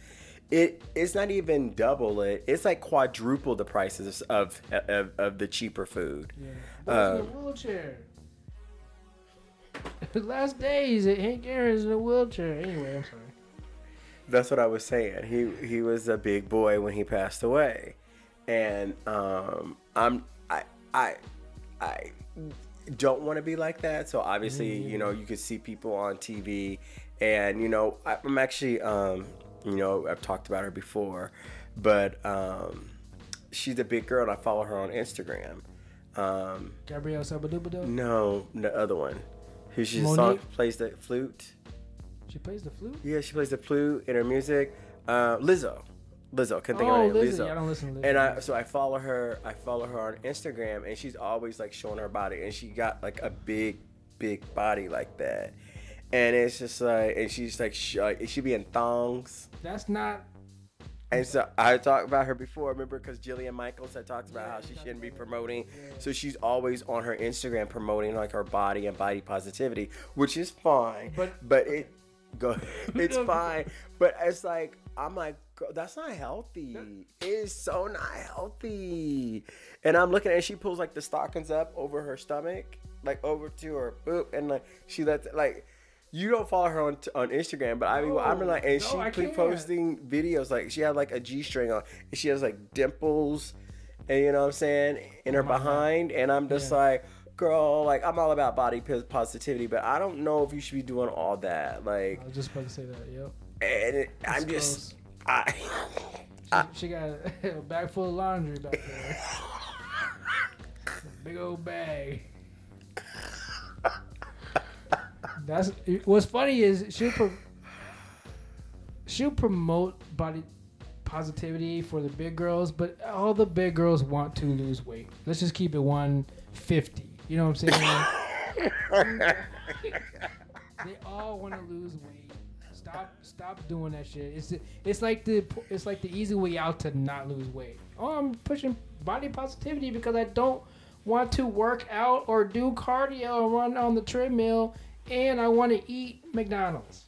it it's not even double it. It's like quadruple the prices of of, of the cheaper food. Yeah. Boy's in a wheelchair. Last days, Hank Aaron's in a wheelchair. Anyway, I'm sorry. That's what I was saying. He he was a big boy when he passed away, and um, I'm I I I don't want to be like that. So obviously, you know, you could see people on TV, and you know, I, I'm actually um, you know, I've talked about her before, but um, she's a big girl, and I follow her on Instagram. Um, Gabrielle no, the other one, who she song plays the flute. She plays the flute. Yeah, she plays the flute in her music. Uh, Lizzo, Lizzo, couldn't think Oh, of her name. Lizzie. Lizzo. I don't listen to Lizzie. And I so I follow her. I follow her on Instagram, and she's always like showing her body, and she got like a big, big body like that. And it's just like, and she's like, sh- like she be in thongs. That's not. And so I talked about her before, remember? Because Jillian Michaels had talked about Yeah, how she shouldn't be promoting. Yeah. So she's always on her Instagram promoting like her body and body positivity, which is fine. But- but it go, it's fine. But it's like I'm like that's not healthy. It is so not healthy. And I'm looking at and she pulls like the stockings up over her stomach, like over to her boop, and like she lets like. You don't follow her on on Instagram, but I mean, I'm like, and No, she I keep can't. posting videos like she had like a G string on, and she has like dimples, and you know what I'm saying in her Oh God. behind, and I'm just Yeah. like, girl, like I'm all about body positivity, but I don't know if you should be doing all that, like, I was just about to say that. Yep. and it, I'm just, gross. I, She, I- she got a bag full of laundry back there. Big old bag. That's what's funny is she'll pro, she'll promote body positivity for the big girls, but all the big girls want to lose weight. Let's just keep it 150. You know what I'm saying? they all want to lose weight. Stop, stop doing that shit. It's it's like the it's like the easy way out to not lose weight. Oh, I'm pushing body positivity because I don't want to work out or do cardio or run on the treadmill, and I want to eat McDonald's.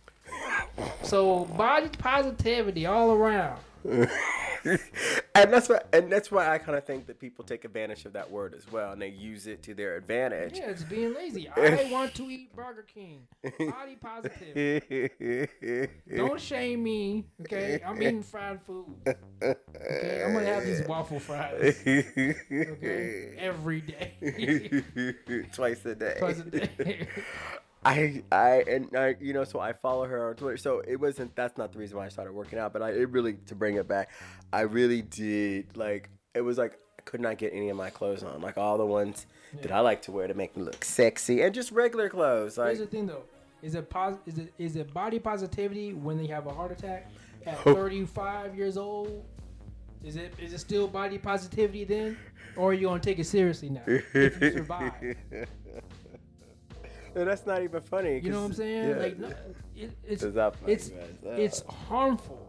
So body positivity all around. and that's why and that's why I kind of think that people take advantage of that word as well, and they use it to their advantage. Yeah, it's being lazy. I want to eat Burger King. Body positive. Don't shame me, okay? I'm eating fried food. Okay, I'm gonna have these waffle fries. Okay, every day, Twice a day. twice a day. I I and I you know so I follow her on Twitter. So it wasn't that's not the reason why I started working out, but I it really to bring it back, I really did like it was like I could not get any of my clothes on, like all the ones that I like to wear to make me look sexy and just regular clothes. Like Here's the thing, though: is it pos- Is it is it body positivity when they have a heart attack at Oh. 35 years old? Is it is it still body positivity then, or are you gonna take it seriously now if you survive? And that's not even funny. You know what I'm saying? yeah. Like, no, it, it's It's not funny, it's man. it's harmful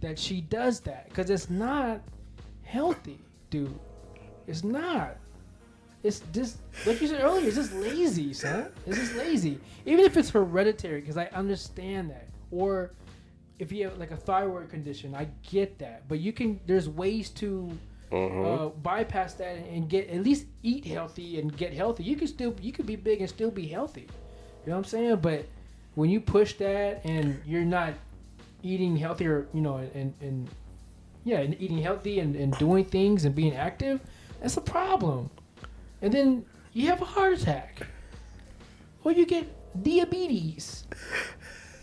that she does that because it's not healthy, dude. It's not. It's just like you said earlier. It's just lazy, son. It's just lazy. Even if it's hereditary, because I understand that. Or if you have like a thyroid condition, I get that. But you can. There's ways to Mhm. uh, bypass that and get at least eat healthy and get healthy. You can still you could be big and still be healthy. You know what I'm saying? But when you push that and you're not eating healthier, you know, and and yeah, and eating healthy and, and doing things and being active, that's a problem. And then you have a heart attack, or you get diabetes.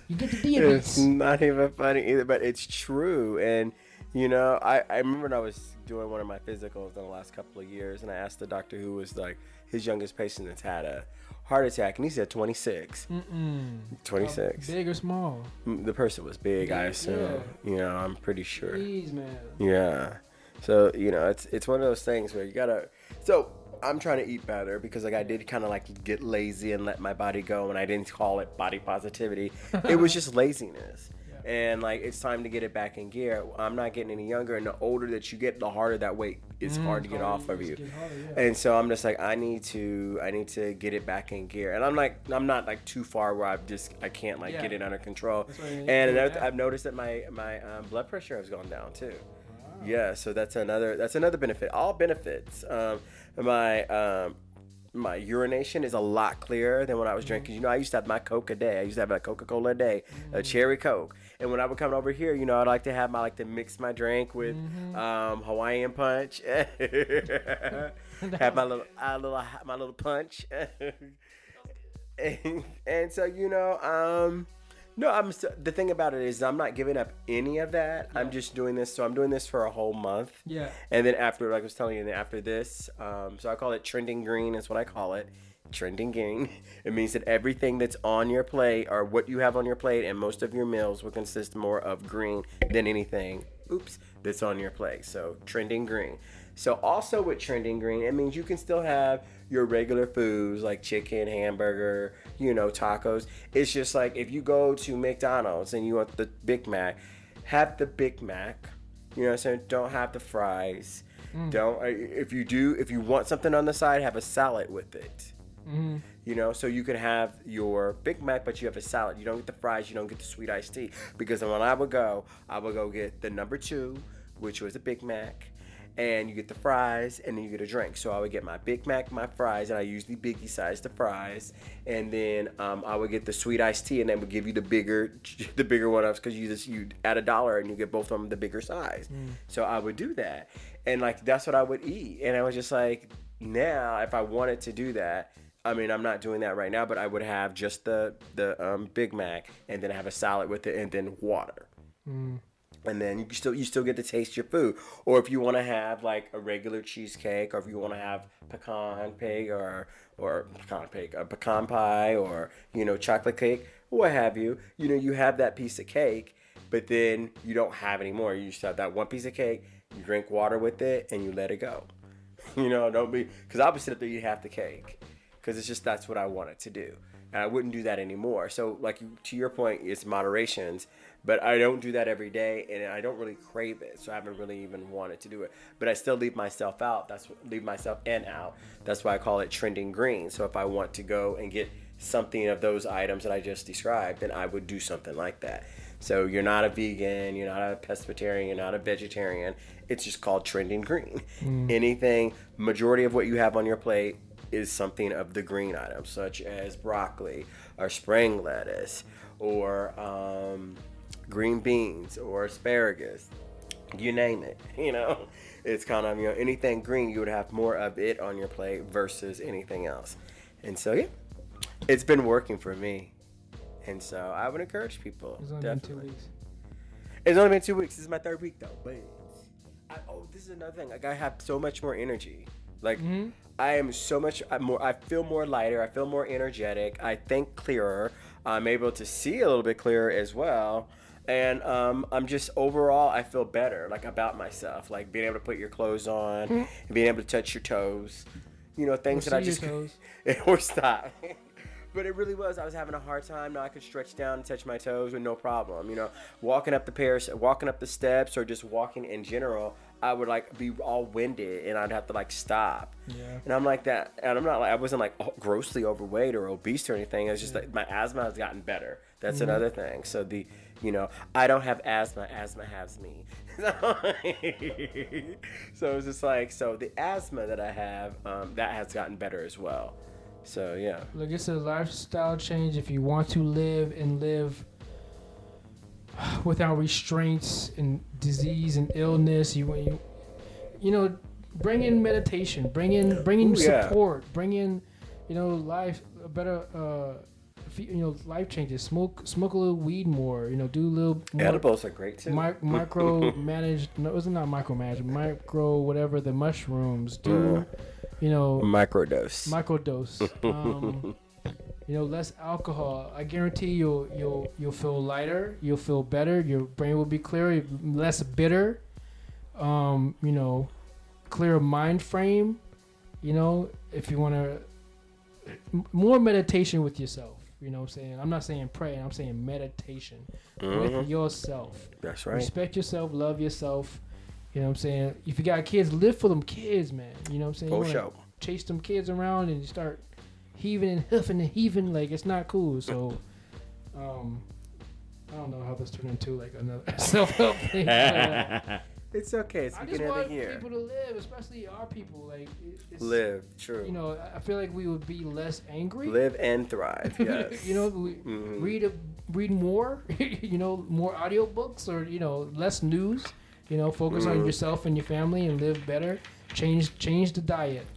You get the It's diabetes. not even funny either, but it's true. And you know, I, I remember when I was doing one of my physicals in the last couple of years, and I asked the doctor who was like his youngest patient that's had a heart attack, and he said 26. Mm-mm. 26. Big or small? Mm, The person was big, I assume. yeah. You know, I'm pretty sure. Please, man. Yeah. So you know, it's it's one of those things where you gotta. So I'm trying to eat better because like I did kind of like get lazy and let my body go, and I didn't call it body positivity. it was just laziness. And like it's time to get it back in gear. I'm not getting any younger, and the older that you get, the harder that weight is hard to get off of you. harder, yeah. And so I'm just like, I need to, I need to get it back in gear. And I'm like, I'm not like too far where I've just, I can't like Yeah. get it under control. That's why you need And another, I've noticed that my my um, blood pressure has gone down too. Yeah, so that's another that's another benefit. All benefits. Um, my um, my urination is a lot clearer than when I was drinking. You know, I used to have my Coke a day. I used to have a Coca Cola a day, a cherry Coke. And when I would come over here, you know, I'd like to have my like to mix my drink with um, Hawaiian punch. have my little uh, little my little punch. and, and so you know, um, no, I'm s the thing about it is I'm not giving up any of that. I'm just doing this. So I'm doing this for a whole month. Yeah. And then after, like I was telling you, then after this, um, so I call it trending green. Is what I call it. Trending green. It means that everything that's on your plate or what you have on your plate, and most of your meals will consist more of green than anything. Oops, that's on your plate. So trending green. So also with trending green, it means you can still have your regular foods like chicken, hamburger, you know, tacos. It's just like if you go to McDonald's and you want the Big Mac, have the Big Mac. You know what I'm saying? Don't have the fries. Don't uh, if you do if you want something on the side, have a salad with it. Mm-hmm. You know, so you can have your Big Mac, but you have a salad. You don't get the fries. You don't get the sweet iced tea. Because when I would go, I would go get the number two, which was a Big Mac, and you get the fries, and then you get a drink. So I would get my Big Mac, my fries, and I usually biggie size the fries, and then um, I would get the sweet iced tea, and then would give you the bigger, the bigger one ups because you just you add a dollar and you get both of them the bigger size. So I would do that, and like that's what I would eat, and I was just like, now if I wanted to do that. I mean, I'm not doing that right now, but I would have just the the um, Big Mac and then have a salad with it and then water. And then you still you still get to taste your food. Or if you want to have like a regular cheesecake, or if you want to have pecan pig or or pecan pig, a pecan pie, or you know chocolate cake, what have you. You know you have that piece of cake, but then you don't have any more. You just have that one piece of cake. You drink water with it, and you let it go. You know, don't be because I would sit up there eat half the cake because it's just that's what I wanted to do. And I wouldn't do that anymore. So, like to your point, it's moderations, but I don't do that every day, and I don't really crave it. So I haven't really even wanted to do it. But I still leave myself out. That's what, leave myself in out. That's why I call it trending green. So if I want to go and get something of those items that I just described, then I would do something like that. So you're not a vegan, you're not a pescatarian, you're not a vegetarian. It's just called trending green. Mm. Anything, majority of what you have on your plate is something of the green items, such as broccoli or spring lettuce or um, green beans or asparagus. You name it, you know. It's kind of, you know, anything green, you would have more of it on your plate versus anything else. And so, yeah, it's been working for me. And so I would encourage people. It's only been two definitely. weeks. It's only been two weeks. This is my third week though. But I, oh, this is another thing. Like I have so much more energy. Like Mhm. I am so much I'm more. I feel more lighter. I feel more energetic. I think clearer. I'm able to see a little bit clearer as well. And um, I'm just overall, I feel better, like about myself, like being able to put your clothes on, and being able to touch your toes, you know, things Or that I just or stop. but it really was. I was having a hard time. Now I could stretch down and touch my toes with no problem. You know, walking up the pairs, walking up the steps, or just walking in general, I would like be all winded and I'd have to like stop. Yeah. And I'm like that, and I'm not like I wasn't like grossly overweight or obese or anything. It's just like my asthma has gotten better. That's another thing. So the, you know, I don't have asthma. Asthma has me. so it's just like so the asthma that I have, um, that has gotten better as well. So yeah. Look, it's a lifestyle change if you want to live and live without restraints and disease and illness. You you, you know, bring in meditation, bring in bring in Ooh, yeah. support, bring in, you know, life a better uh, you know, life changes. Smoke smoke a little weed more. You know, do a little more Edibles are great too. mi- micro managed. No, it was not micro managed. Micro whatever the mushrooms do. You know, Microdose. microdose. Um, you know, less alcohol. I guarantee you'll you'll you'll feel lighter. You'll feel better. Your brain will be clearer, less bitter. Um, you know, clear mind frame. You know, if you want to, more meditation with yourself. You know what I'm saying? I'm not saying pray. I'm saying meditation with Mhm. yourself. That's right. Respect yourself. Love yourself. You know what I'm saying? If you got kids, live for them kids, man. You know what I'm saying? You For. Chase them kids around and you start heaving and huffing and heaving like it's not cool. So, um, I don't know how this turned into like another self help thing. it's okay. It's I just want people to live, especially our people. Like it's, Live. True. You know, I- feel like we would be less angry. Live and thrive. Yes. you know, we Mhm. read a, read more. you know, more audiobooks or you know less news. You know, focus on Mhm. yourself and your family and live better. Change change the diet.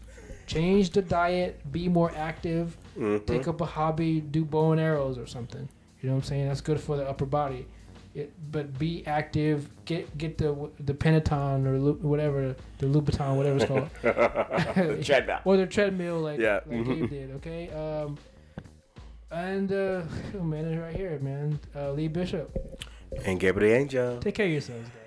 Change the diet. Be more active. Mhm. Take up a hobby. Do bow and arrows or something. You know what I'm saying? That's good for the upper body. It, but be active. Get get the the Peloton or Lu- whatever the Louboutin, whatever it's called, the treadmill. or the treadmill like Yeah. like Mhm. Gabe did. Okay. Um, and uh, oh man, it's right here, man. Uh, Lee Bishop. And Gabriel Angel. Take care of yourselves, guys.